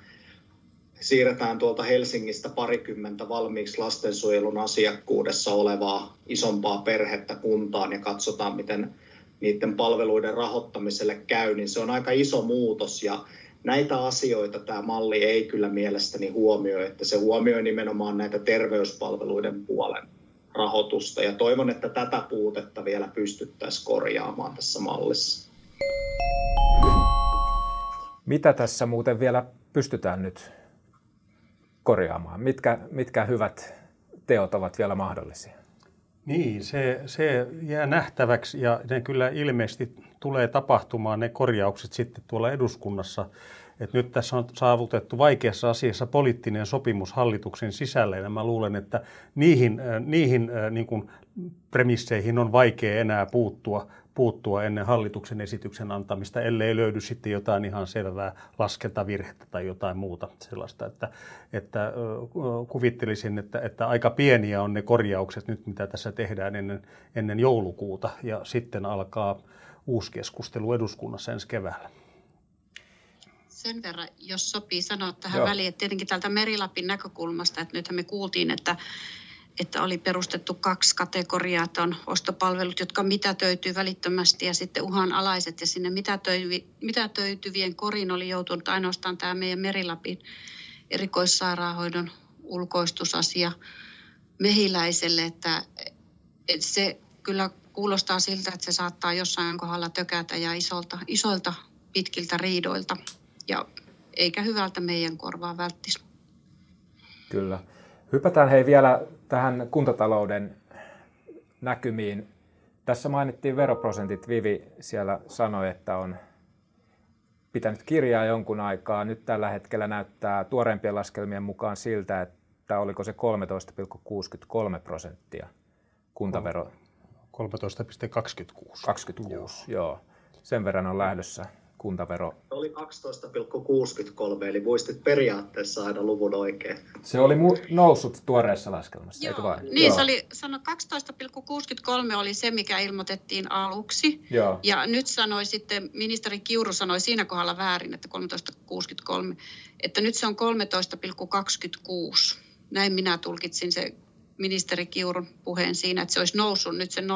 [SPEAKER 2] siirretään tuolta Helsingistä parikymmentä valmiiksi lastensuojelun asiakkuudessa olevaa isompaa perhettä kuntaan ja katsotaan, miten niiden palveluiden rahoittamiselle käy, niin se on aika iso muutos ja näitä asioita tämä malli ei kyllä mielestäni huomioi, että se huomioi nimenomaan näitä terveyspalveluiden puolen rahoitusta ja toivon, että tätä puutetta vielä pystyttäisiin korjaamaan tässä mallissa.
[SPEAKER 1] Mitä tässä muuten vielä pystytään nyt korjaamaan? Mitkä, mitkä hyvät teot ovat vielä mahdollisia?
[SPEAKER 4] Niin, se, se jää nähtäväksi ja ne kyllä ilmeisesti tulee tapahtumaan ne korjaukset sitten tuolla eduskunnassa. Et nyt tässä on saavutettu vaikeassa asiassa poliittinen sopimus hallituksen sisällä ja mä luulen, että niihin, niihin äh, niin kuin premisseihin on vaikea enää puuttua, puuttua ennen hallituksen esityksen antamista, ellei löydy sitten jotain ihan selvää laskentavirhettä tai jotain muuta sellaista. Että, että kuvittelisin, että, että aika pieniä on ne korjaukset nyt, mitä tässä tehdään ennen, ennen joulukuuta, ja sitten alkaa uusi keskustelu eduskunnassa ensi keväällä
[SPEAKER 3] sen verran, jos sopii sanoa tähän Joo. väliin, että tietenkin täältä Merilapin näkökulmasta, että nythän me kuultiin, että, että oli perustettu kaksi kategoriaa, että on ostopalvelut, jotka mitätöityy välittömästi ja sitten uhanalaiset ja sinne mitätöityvien korin oli joutunut ainoastaan tämä meidän Merilapin erikoissairaanhoidon ulkoistusasia mehiläiselle, että, että se kyllä kuulostaa siltä, että se saattaa jossain kohdalla tökätä ja isolta, isolta pitkiltä riidoilta ja eikä hyvältä meidän korvaa välttisi.
[SPEAKER 1] Kyllä. Hypätään hei vielä tähän kuntatalouden näkymiin. Tässä mainittiin veroprosentit. Vivi siellä sanoi, että on pitänyt kirjaa jonkun aikaa. Nyt tällä hetkellä näyttää tuoreimpien laskelmien mukaan siltä, että oliko se 13,63 prosenttia kuntavero.
[SPEAKER 4] 13,26.
[SPEAKER 1] 26, joo. joo. Sen verran on lähdössä kuntavero.
[SPEAKER 2] Oli 12,63, eli muistit periaatteessa aina luvun oikein.
[SPEAKER 1] Se oli mu- noussut tuoreessa laskelmassa,
[SPEAKER 3] Joo,
[SPEAKER 1] eikö vain?
[SPEAKER 3] Niin, Joo. se oli, sano 12,63 oli se, mikä ilmoitettiin aluksi. Joo. Ja nyt sanoi sitten, ministeri Kiuru sanoi siinä kohdalla väärin, että 13,63, että nyt se on 13,26. Näin minä tulkitsin se ministeri Kiurun puheen siinä, että se olisi noussut nyt se 0,63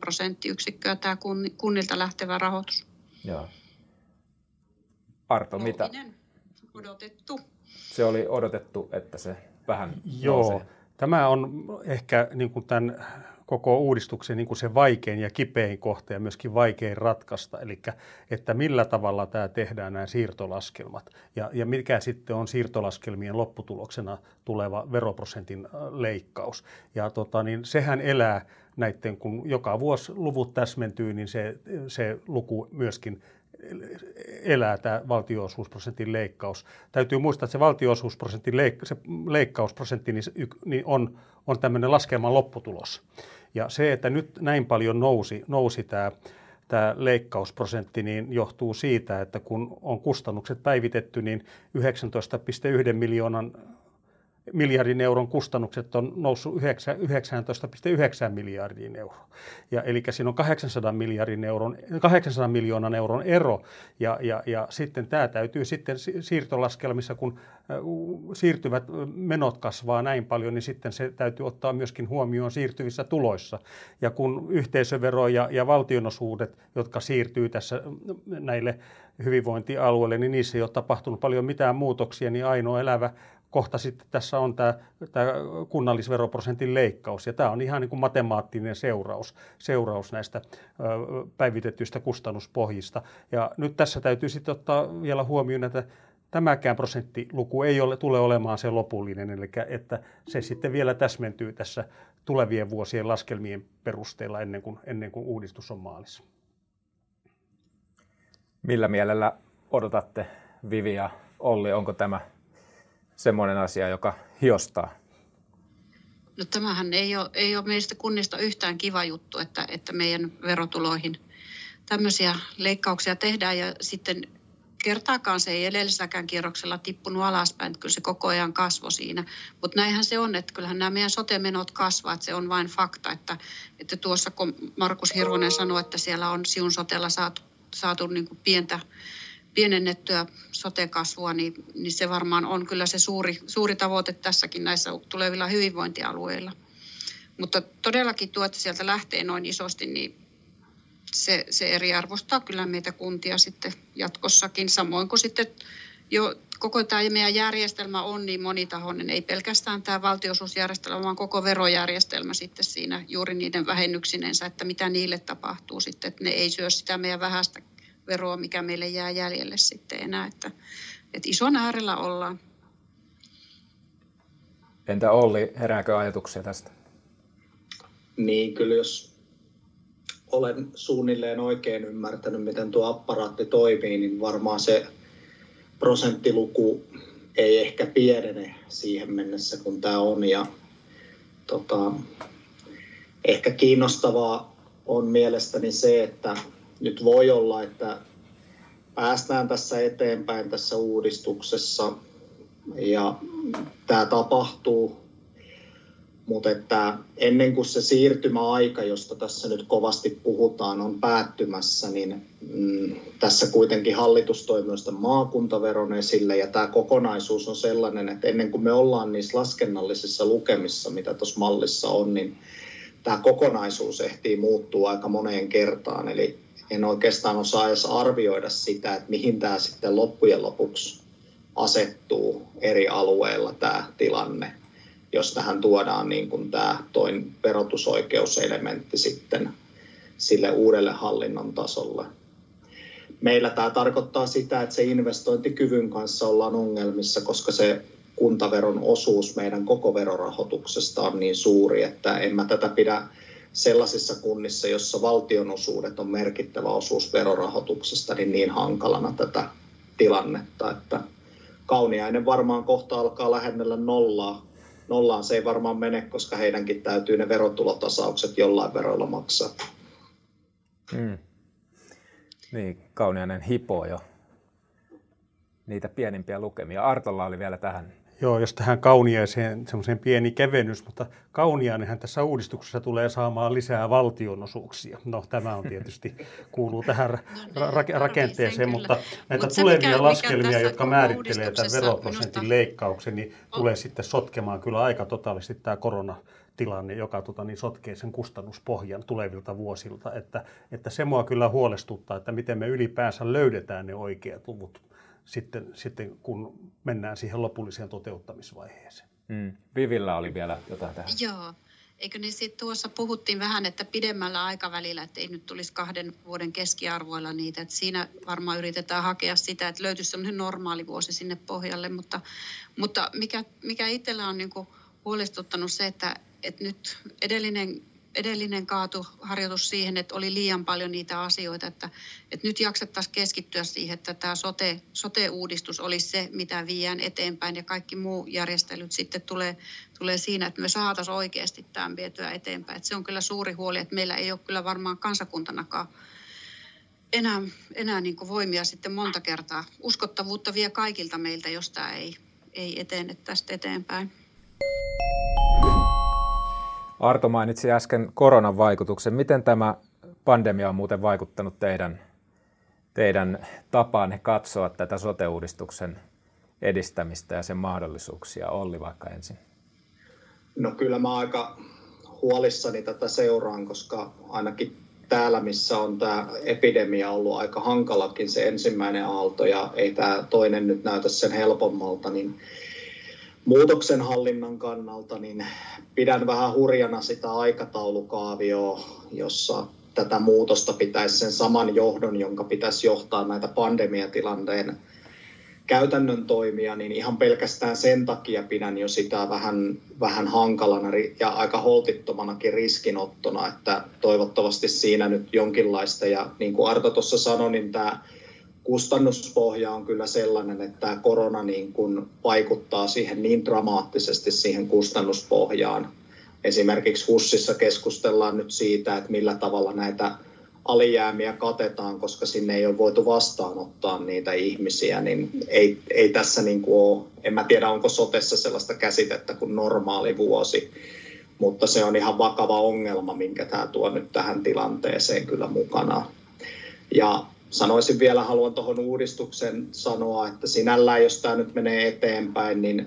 [SPEAKER 3] prosenttiyksikköä tämä kunnilta lähtevä rahoitus. Joo.
[SPEAKER 1] Arto, mitä?
[SPEAKER 3] Odotettu.
[SPEAKER 1] Se oli odotettu, että se vähän
[SPEAKER 4] Joo, nousee. tämä on ehkä niin kuin tämän koko uudistuksen niin kuin se vaikein ja kipein kohta ja myöskin vaikein ratkaista, eli että millä tavalla tämä tehdään nämä siirtolaskelmat ja, ja mikä sitten on siirtolaskelmien lopputuloksena tuleva veroprosentin äh, leikkaus. Ja tota, niin sehän elää näiden, kun joka vuosi luvut täsmentyy, niin se, se luku myöskin elää tämä valtionosuusprosentin leikkaus. Täytyy muistaa, että se valtionosuusprosentin leik- se leikkausprosentti niin, niin on, on tämmöinen laskelman lopputulos. Ja se, että nyt näin paljon nousi, nousi tämä, tämä leikkausprosentti, niin johtuu siitä, että kun on kustannukset päivitetty, niin 19,1 miljoonan miljardin euron kustannukset on noussut 19,9 miljardiin euroa. Ja, eli siinä on 800, miljardin euron, 800 miljoonan euron ero, ja, ja, ja sitten tämä täytyy sitten siirtolaskelmissa, kun siirtyvät menot kasvaa näin paljon, niin sitten se täytyy ottaa myöskin huomioon siirtyvissä tuloissa. Ja kun yhteisövero ja, ja valtionosuudet, jotka siirtyy tässä näille hyvinvointialueille, niin niissä ei ole tapahtunut paljon mitään muutoksia, niin ainoa elävä kohta sitten tässä on tämä, tämä kunnallisveroprosentin leikkaus, ja tämä on ihan niin kuin matemaattinen seuraus, seuraus näistä päivitettyistä kustannuspohjista. Ja nyt tässä täytyy sitten ottaa vielä huomioon, että tämäkään prosenttiluku ei ole, tule olemaan se lopullinen, eli että se sitten vielä täsmentyy tässä tulevien vuosien laskelmien perusteella ennen kuin, ennen kuin uudistus on maalissa.
[SPEAKER 1] Millä mielellä odotatte Vivi ja Olli, onko tämä semmoinen asia, joka hiostaa?
[SPEAKER 3] No tämähän ei ole, ei ole meistä kunnista yhtään kiva juttu, että, että meidän verotuloihin tämmöisiä leikkauksia tehdään ja sitten kertaakaan se ei edelliselläkään kierroksella tippunut alaspäin, että kyllä se koko ajan kasvoi siinä. Mutta näinhän se on, että kyllähän nämä meidän sote-menot kasvaa, että se on vain fakta, että, että tuossa kun Markus Hirvonen sanoi, että siellä on Siun sotella saatu, saatu niin kuin pientä pienennettyä sote-kasvua, niin, niin se varmaan on kyllä se suuri, suuri tavoite tässäkin näissä tulevilla hyvinvointialueilla. Mutta todellakin tuo, että sieltä lähtee noin isosti, niin se, se eriarvostaa kyllä meitä kuntia sitten jatkossakin, samoin kuin sitten jo koko tämä meidän järjestelmä on niin monitahoinen, ei pelkästään tämä valtiosuusjärjestelmä, vaan koko verojärjestelmä sitten siinä juuri niiden vähennyksinensä, että mitä niille tapahtuu sitten, että ne ei syö sitä meidän vähäistä veroa, mikä meille jää jäljelle sitten enää. Että, että ison äärellä ollaan.
[SPEAKER 1] Entä Olli, herääkö ajatuksia tästä?
[SPEAKER 2] Niin, kyllä jos olen suunnilleen oikein ymmärtänyt, miten tuo apparaatti toimii, niin varmaan se prosenttiluku ei ehkä pienene siihen mennessä, kun tämä on. Ja, tota, ehkä kiinnostavaa on mielestäni se, että nyt voi olla, että päästään tässä eteenpäin tässä uudistuksessa ja tämä tapahtuu mutta että ennen kuin se siirtymäaika, josta tässä nyt kovasti puhutaan, on päättymässä, niin mm, tässä kuitenkin hallitus toi myös maakuntaveron esille ja tämä kokonaisuus on sellainen, että ennen kuin me ollaan niissä laskennallisissa lukemissa, mitä tuossa mallissa on, niin tämä kokonaisuus ehtii muuttua aika moneen kertaan. Eli en oikeastaan osaa edes arvioida sitä, että mihin tämä sitten loppujen lopuksi asettuu eri alueilla tämä tilanne jos tähän tuodaan niin kuin tämä toin verotusoikeuselementti sitten sille uudelle hallinnon tasolle. Meillä tämä tarkoittaa sitä, että se investointikyvyn kanssa ollaan ongelmissa, koska se kuntaveron osuus meidän koko verorahoituksesta on niin suuri, että en mä tätä pidä sellaisissa kunnissa, jossa valtionosuudet on merkittävä osuus verorahoituksesta, niin niin hankalana tätä tilannetta, että Kauniainen varmaan kohta alkaa lähennellä nollaa nollaan se ei varmaan mene, koska heidänkin täytyy ne verotulotasaukset jollain veroilla maksaa. Hmm.
[SPEAKER 1] Niin, Kauniainen hipoo jo niitä pienimpiä lukemia. Artolla oli vielä tähän
[SPEAKER 4] Joo, jos tähän kauniaiseen semmoisen pieni kevennys, mutta kauniainenhan tässä uudistuksessa tulee saamaan lisää valtionosuuksia. No tämä on tietysti, kuuluu tähän no, ra- rakenteeseen, mutta näitä Mut tulevia mikä, laskelmia, mikä jotka määrittelee tämän veroprosentin minusta... leikkauksen, niin oh. tulee sitten sotkemaan kyllä aika totaalisesti tämä korona tilanne, joka tota, niin sotkee sen kustannuspohjan tulevilta vuosilta. Että, että se mua kyllä huolestuttaa, että miten me ylipäänsä löydetään ne oikeat luvut sitten, sitten kun mennään siihen lopulliseen toteuttamisvaiheeseen. Mm.
[SPEAKER 1] Vivillä oli vielä jotain tähän.
[SPEAKER 3] Joo. Eikö niin sitten tuossa puhuttiin vähän, että pidemmällä aikavälillä, että ei nyt tulisi kahden vuoden keskiarvoilla niitä. Että siinä varmaan yritetään hakea sitä, että löytyisi sellainen normaali vuosi sinne pohjalle. Mutta, mutta mikä, mikä itsellä on niin huolestuttanut se, että, että nyt edellinen edellinen kaatu harjoitus siihen, että oli liian paljon niitä asioita, että, että nyt jaksettaisiin keskittyä siihen, että tämä sote, sote-uudistus olisi se, mitä viiään eteenpäin ja kaikki muu järjestelyt sitten tulee, tulee siinä, että me saataisiin oikeasti tämän vietyä eteenpäin. Että se on kyllä suuri huoli, että meillä ei ole kyllä varmaan kansakuntanakaan enää, enää niin voimia sitten monta kertaa. Uskottavuutta vie kaikilta meiltä, jos tämä ei, ei etene tästä eteenpäin.
[SPEAKER 1] Arto mainitsi äsken koronan vaikutuksen. Miten tämä pandemia on muuten vaikuttanut teidän, teidän tapaanne katsoa tätä sote-uudistuksen edistämistä ja sen mahdollisuuksia? Olli vaikka ensin.
[SPEAKER 2] No kyllä mä aika huolissani tätä seuraan, koska ainakin täällä, missä on tämä epidemia ollut aika hankalakin se ensimmäinen aalto ja ei tämä toinen nyt näytä sen helpommalta, niin muutoksen hallinnan kannalta niin pidän vähän hurjana sitä aikataulukaavioa, jossa tätä muutosta pitäisi sen saman johdon, jonka pitäisi johtaa näitä pandemiatilanteen käytännön toimia, niin ihan pelkästään sen takia pidän jo sitä vähän, vähän hankalana ja aika holtittomanakin riskinottona, että toivottavasti siinä nyt jonkinlaista, ja niin kuin Arto tuossa sanoi, niin tämä kustannuspohja on kyllä sellainen, että tämä korona niin kuin vaikuttaa siihen niin dramaattisesti siihen kustannuspohjaan. Esimerkiksi HUSissa keskustellaan nyt siitä, että millä tavalla näitä alijäämiä katetaan, koska sinne ei ole voitu vastaanottaa niitä ihmisiä, niin ei, ei tässä niin kuin ole, en mä tiedä onko sotessa sellaista käsitettä kuin normaali vuosi, mutta se on ihan vakava ongelma, minkä tämä tuo nyt tähän tilanteeseen kyllä mukana. Ja sanoisin vielä, haluan tuohon uudistuksen sanoa, että sinällään jos tämä nyt menee eteenpäin, niin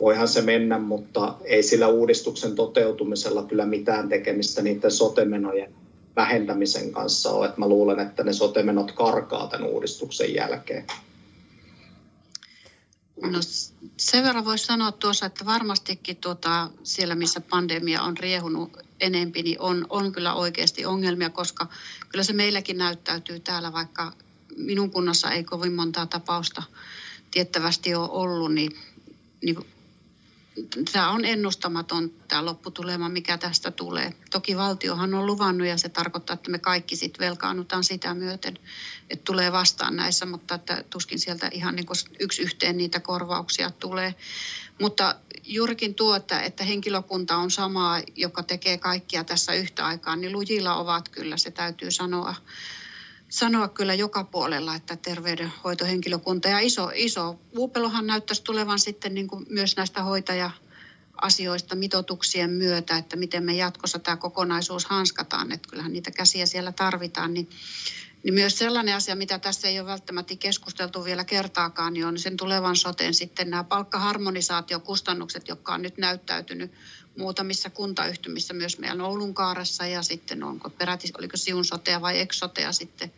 [SPEAKER 2] voihan se mennä, mutta ei sillä uudistuksen toteutumisella kyllä mitään tekemistä niiden sotemenojen vähentämisen kanssa ole. Että mä luulen, että ne sotemenot karkaa tämän uudistuksen jälkeen.
[SPEAKER 3] No sen verran voisi sanoa tuossa, että varmastikin tuota, siellä, missä pandemia on riehunut enempi, niin on, on kyllä oikeasti ongelmia, koska kyllä se meilläkin näyttäytyy täällä, vaikka minun kunnassa ei kovin montaa tapausta tiettävästi ole ollut, niin, niin tämä on ennustamaton tämä lopputulema, mikä tästä tulee. Toki valtiohan on luvannut ja se tarkoittaa, että me kaikki sitten velkaannutaan sitä myöten, että tulee vastaan näissä, mutta että tuskin sieltä ihan niin yksi yhteen niitä korvauksia tulee. Mutta juurikin tuo, että, että henkilökunta on samaa, joka tekee kaikkia tässä yhtä aikaa, niin lujilla ovat kyllä, se täytyy sanoa sanoa kyllä joka puolella, että terveydenhoitohenkilökunta ja iso, iso uupelohan näyttäisi tulevan sitten niin kuin myös näistä hoitaja asioista mitotuksien myötä, että miten me jatkossa tämä kokonaisuus hanskataan, että kyllähän niitä käsiä siellä tarvitaan, niin, niin myös sellainen asia, mitä tässä ei ole välttämättä keskusteltu vielä kertaakaan, niin on sen tulevan soteen sitten nämä palkkaharmonisaatiokustannukset, jotka on nyt näyttäytynyt muutamissa kuntayhtymissä, myös meidän Oulun kaaressa ja sitten onko peräti, oliko Siun sotea vai Exotea sitten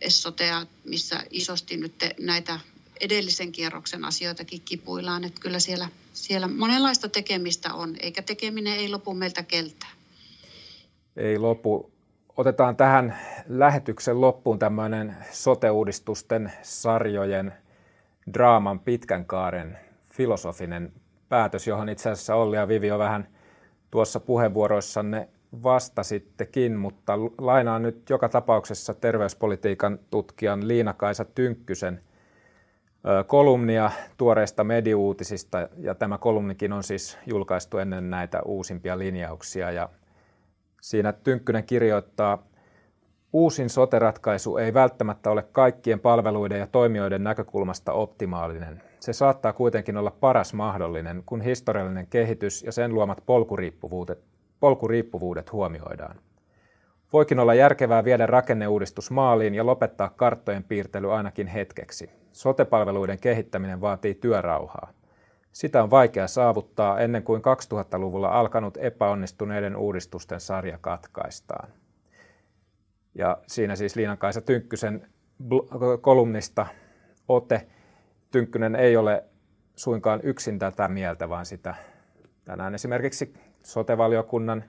[SPEAKER 3] Essotea, missä isosti nyt näitä edellisen kierroksen asioitakin kipuillaan, että kyllä siellä, siellä monenlaista tekemistä on, eikä tekeminen ei lopu meiltä keltään.
[SPEAKER 1] Ei lopu. Otetaan tähän lähetyksen loppuun tämmöinen sote-uudistusten sarjojen draaman pitkän kaaren filosofinen päätös, johon itse asiassa Olli ja Vivi on vähän tuossa puheenvuoroissanne vastasittekin, mutta lainaan nyt joka tapauksessa terveyspolitiikan tutkijan Liina-Kaisa Tynkkysen kolumnia tuoreista mediuutisista, ja tämä kolumnikin on siis julkaistu ennen näitä uusimpia linjauksia, ja siinä Tynkkynen kirjoittaa, Uusin sote-ratkaisu ei välttämättä ole kaikkien palveluiden ja toimijoiden näkökulmasta optimaalinen. Se saattaa kuitenkin olla paras mahdollinen, kun historiallinen kehitys ja sen luomat polkuriippuvuudet, polkuriippuvuudet huomioidaan. Voikin olla järkevää viedä rakenneuudistus maaliin ja lopettaa karttojen piirtely ainakin hetkeksi. Sotepalveluiden kehittäminen vaatii työrauhaa. Sitä on vaikea saavuttaa ennen kuin 2000-luvulla alkanut epäonnistuneiden uudistusten sarja katkaistaan. Ja siinä siis Liina-Kaisa Tynkkysen kolumnista ote. Tynkkynen ei ole suinkaan yksin tätä mieltä, vaan sitä tänään esimerkiksi sotevaliokunnan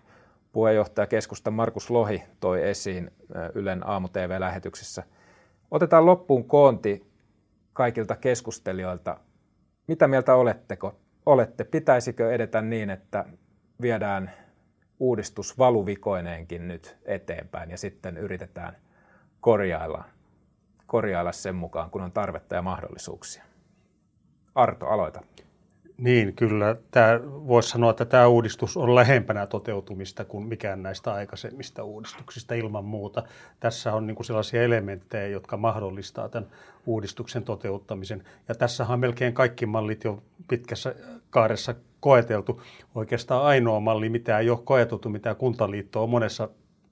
[SPEAKER 1] puheenjohtaja keskusta Markus Lohi toi esiin Ylen aamu-tv-lähetyksessä. Otetaan loppuun koonti kaikilta keskustelijoilta. Mitä mieltä oletteko? olette? Pitäisikö edetä niin, että viedään uudistus valuvikoineenkin nyt eteenpäin ja sitten yritetään korjailla, korjailla sen mukaan, kun on tarvetta ja mahdollisuuksia. Arto, aloita.
[SPEAKER 4] Niin, kyllä. Tämä, voisi sanoa, että tämä uudistus on lähempänä toteutumista kuin mikään näistä aikaisemmista uudistuksista ilman muuta. Tässä on niin sellaisia elementtejä, jotka mahdollistaa tämän uudistuksen toteuttamisen. Ja tässä on melkein kaikki mallit jo pitkässä kaaressa koeteltu. Oikeastaan ainoa malli, mitä ei ole koeteltu, mitä kuntaliitto on monessa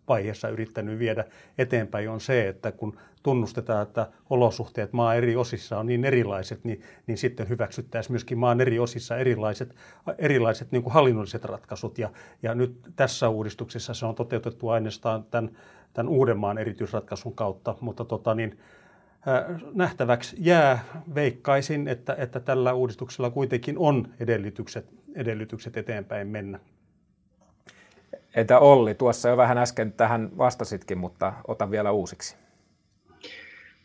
[SPEAKER 4] vaiheessa yrittänyt viedä eteenpäin, on se, että kun tunnustetaan, että olosuhteet maan eri osissa on niin erilaiset, niin, niin sitten hyväksyttäisiin myöskin maan eri osissa erilaiset, erilaiset niin kuin hallinnolliset ratkaisut. Ja, ja nyt tässä uudistuksessa se on toteutettu ainoastaan tämän, tämän Uudenmaan erityisratkaisun kautta, mutta tota niin, nähtäväksi jää. Veikkaisin, että, että tällä uudistuksella kuitenkin on edellytykset, edellytykset eteenpäin mennä.
[SPEAKER 1] Entä Olli, tuossa jo vähän äsken tähän vastasitkin, mutta otan vielä uusiksi.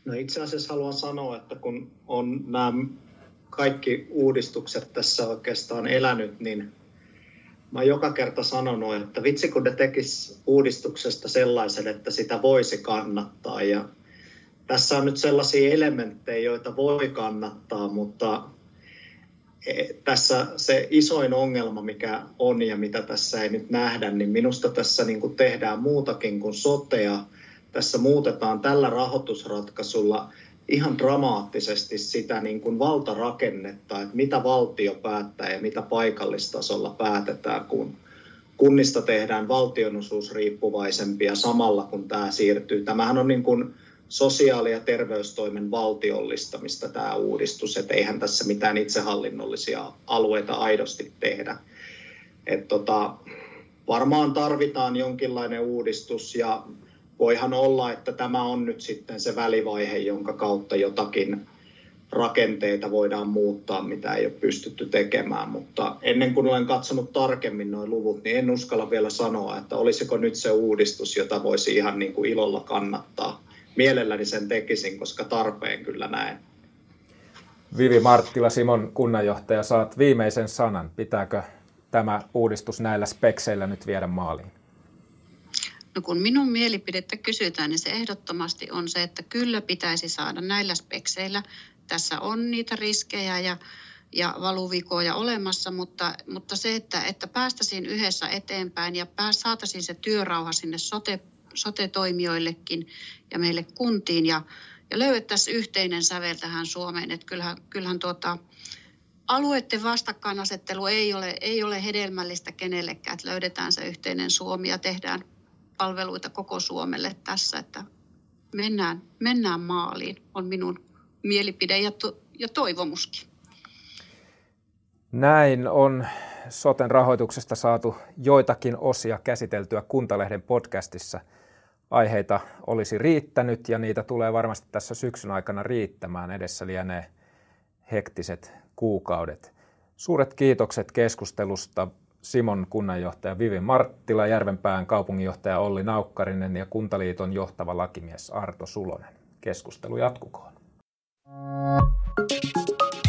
[SPEAKER 2] No itse asiassa haluan sanoa, että kun on nämä kaikki uudistukset tässä oikeastaan elänyt, niin mä joka kerta sanonut, että vitsi kun ne tekis uudistuksesta sellaisen, että sitä voisi kannattaa. Ja tässä on nyt sellaisia elementtejä, joita voi kannattaa, mutta tässä se isoin ongelma, mikä on ja mitä tässä ei nyt nähdä, niin minusta tässä niin kuin tehdään muutakin kuin sotea. Tässä muutetaan tällä rahoitusratkaisulla ihan dramaattisesti sitä niin kuin valtarakennetta, että mitä valtio päättää ja mitä paikallistasolla päätetään, kun kunnista tehdään valtionosuusriippuvaisempia samalla kun tämä siirtyy. Tämähän on niin kuin sosiaali- ja terveystoimen valtiollistamista tämä uudistus, että eihän tässä mitään itsehallinnollisia alueita aidosti tehdä. Et tota, varmaan tarvitaan jonkinlainen uudistus ja voihan olla, että tämä on nyt sitten se välivaihe, jonka kautta jotakin rakenteita voidaan muuttaa, mitä ei ole pystytty tekemään, mutta ennen kuin olen katsonut tarkemmin nuo luvut, niin en uskalla vielä sanoa, että olisiko nyt se uudistus, jota voisi ihan niin kuin ilolla kannattaa mielelläni sen tekisin, koska tarpeen kyllä näen.
[SPEAKER 1] Vivi Marttila, Simon kunnanjohtaja, saat viimeisen sanan. Pitääkö tämä uudistus näillä spekseillä nyt viedä maaliin?
[SPEAKER 3] No kun minun mielipidettä kysytään, niin se ehdottomasti on se, että kyllä pitäisi saada näillä spekseillä. Tässä on niitä riskejä ja, ja valuvikoja olemassa, mutta, mutta se, että, että päästäisiin yhdessä eteenpäin ja pääs, saataisiin se työrauha sinne sote, sote-toimijoillekin ja meille kuntiin ja, ja löydettäisiin yhteinen sävel tähän Suomeen. Että kyllähän, kyllähän tuota, alueiden vastakkainasettelu ei ole, ei ole hedelmällistä kenellekään, että löydetään se yhteinen Suomi ja tehdään palveluita koko Suomelle tässä, että mennään, mennään maaliin, on minun mielipide ja, to, ja toivomuskin.
[SPEAKER 1] Näin on soten rahoituksesta saatu joitakin osia käsiteltyä Kuntalehden podcastissa. Aiheita olisi riittänyt ja niitä tulee varmasti tässä syksyn aikana riittämään. Edessä lienee hektiset kuukaudet. Suuret kiitokset keskustelusta Simon kunnanjohtaja Vivi Marttila, Järvenpään kaupunginjohtaja Olli Naukkarinen ja Kuntaliiton johtava lakimies Arto Sulonen. Keskustelu jatkukoon. Thank you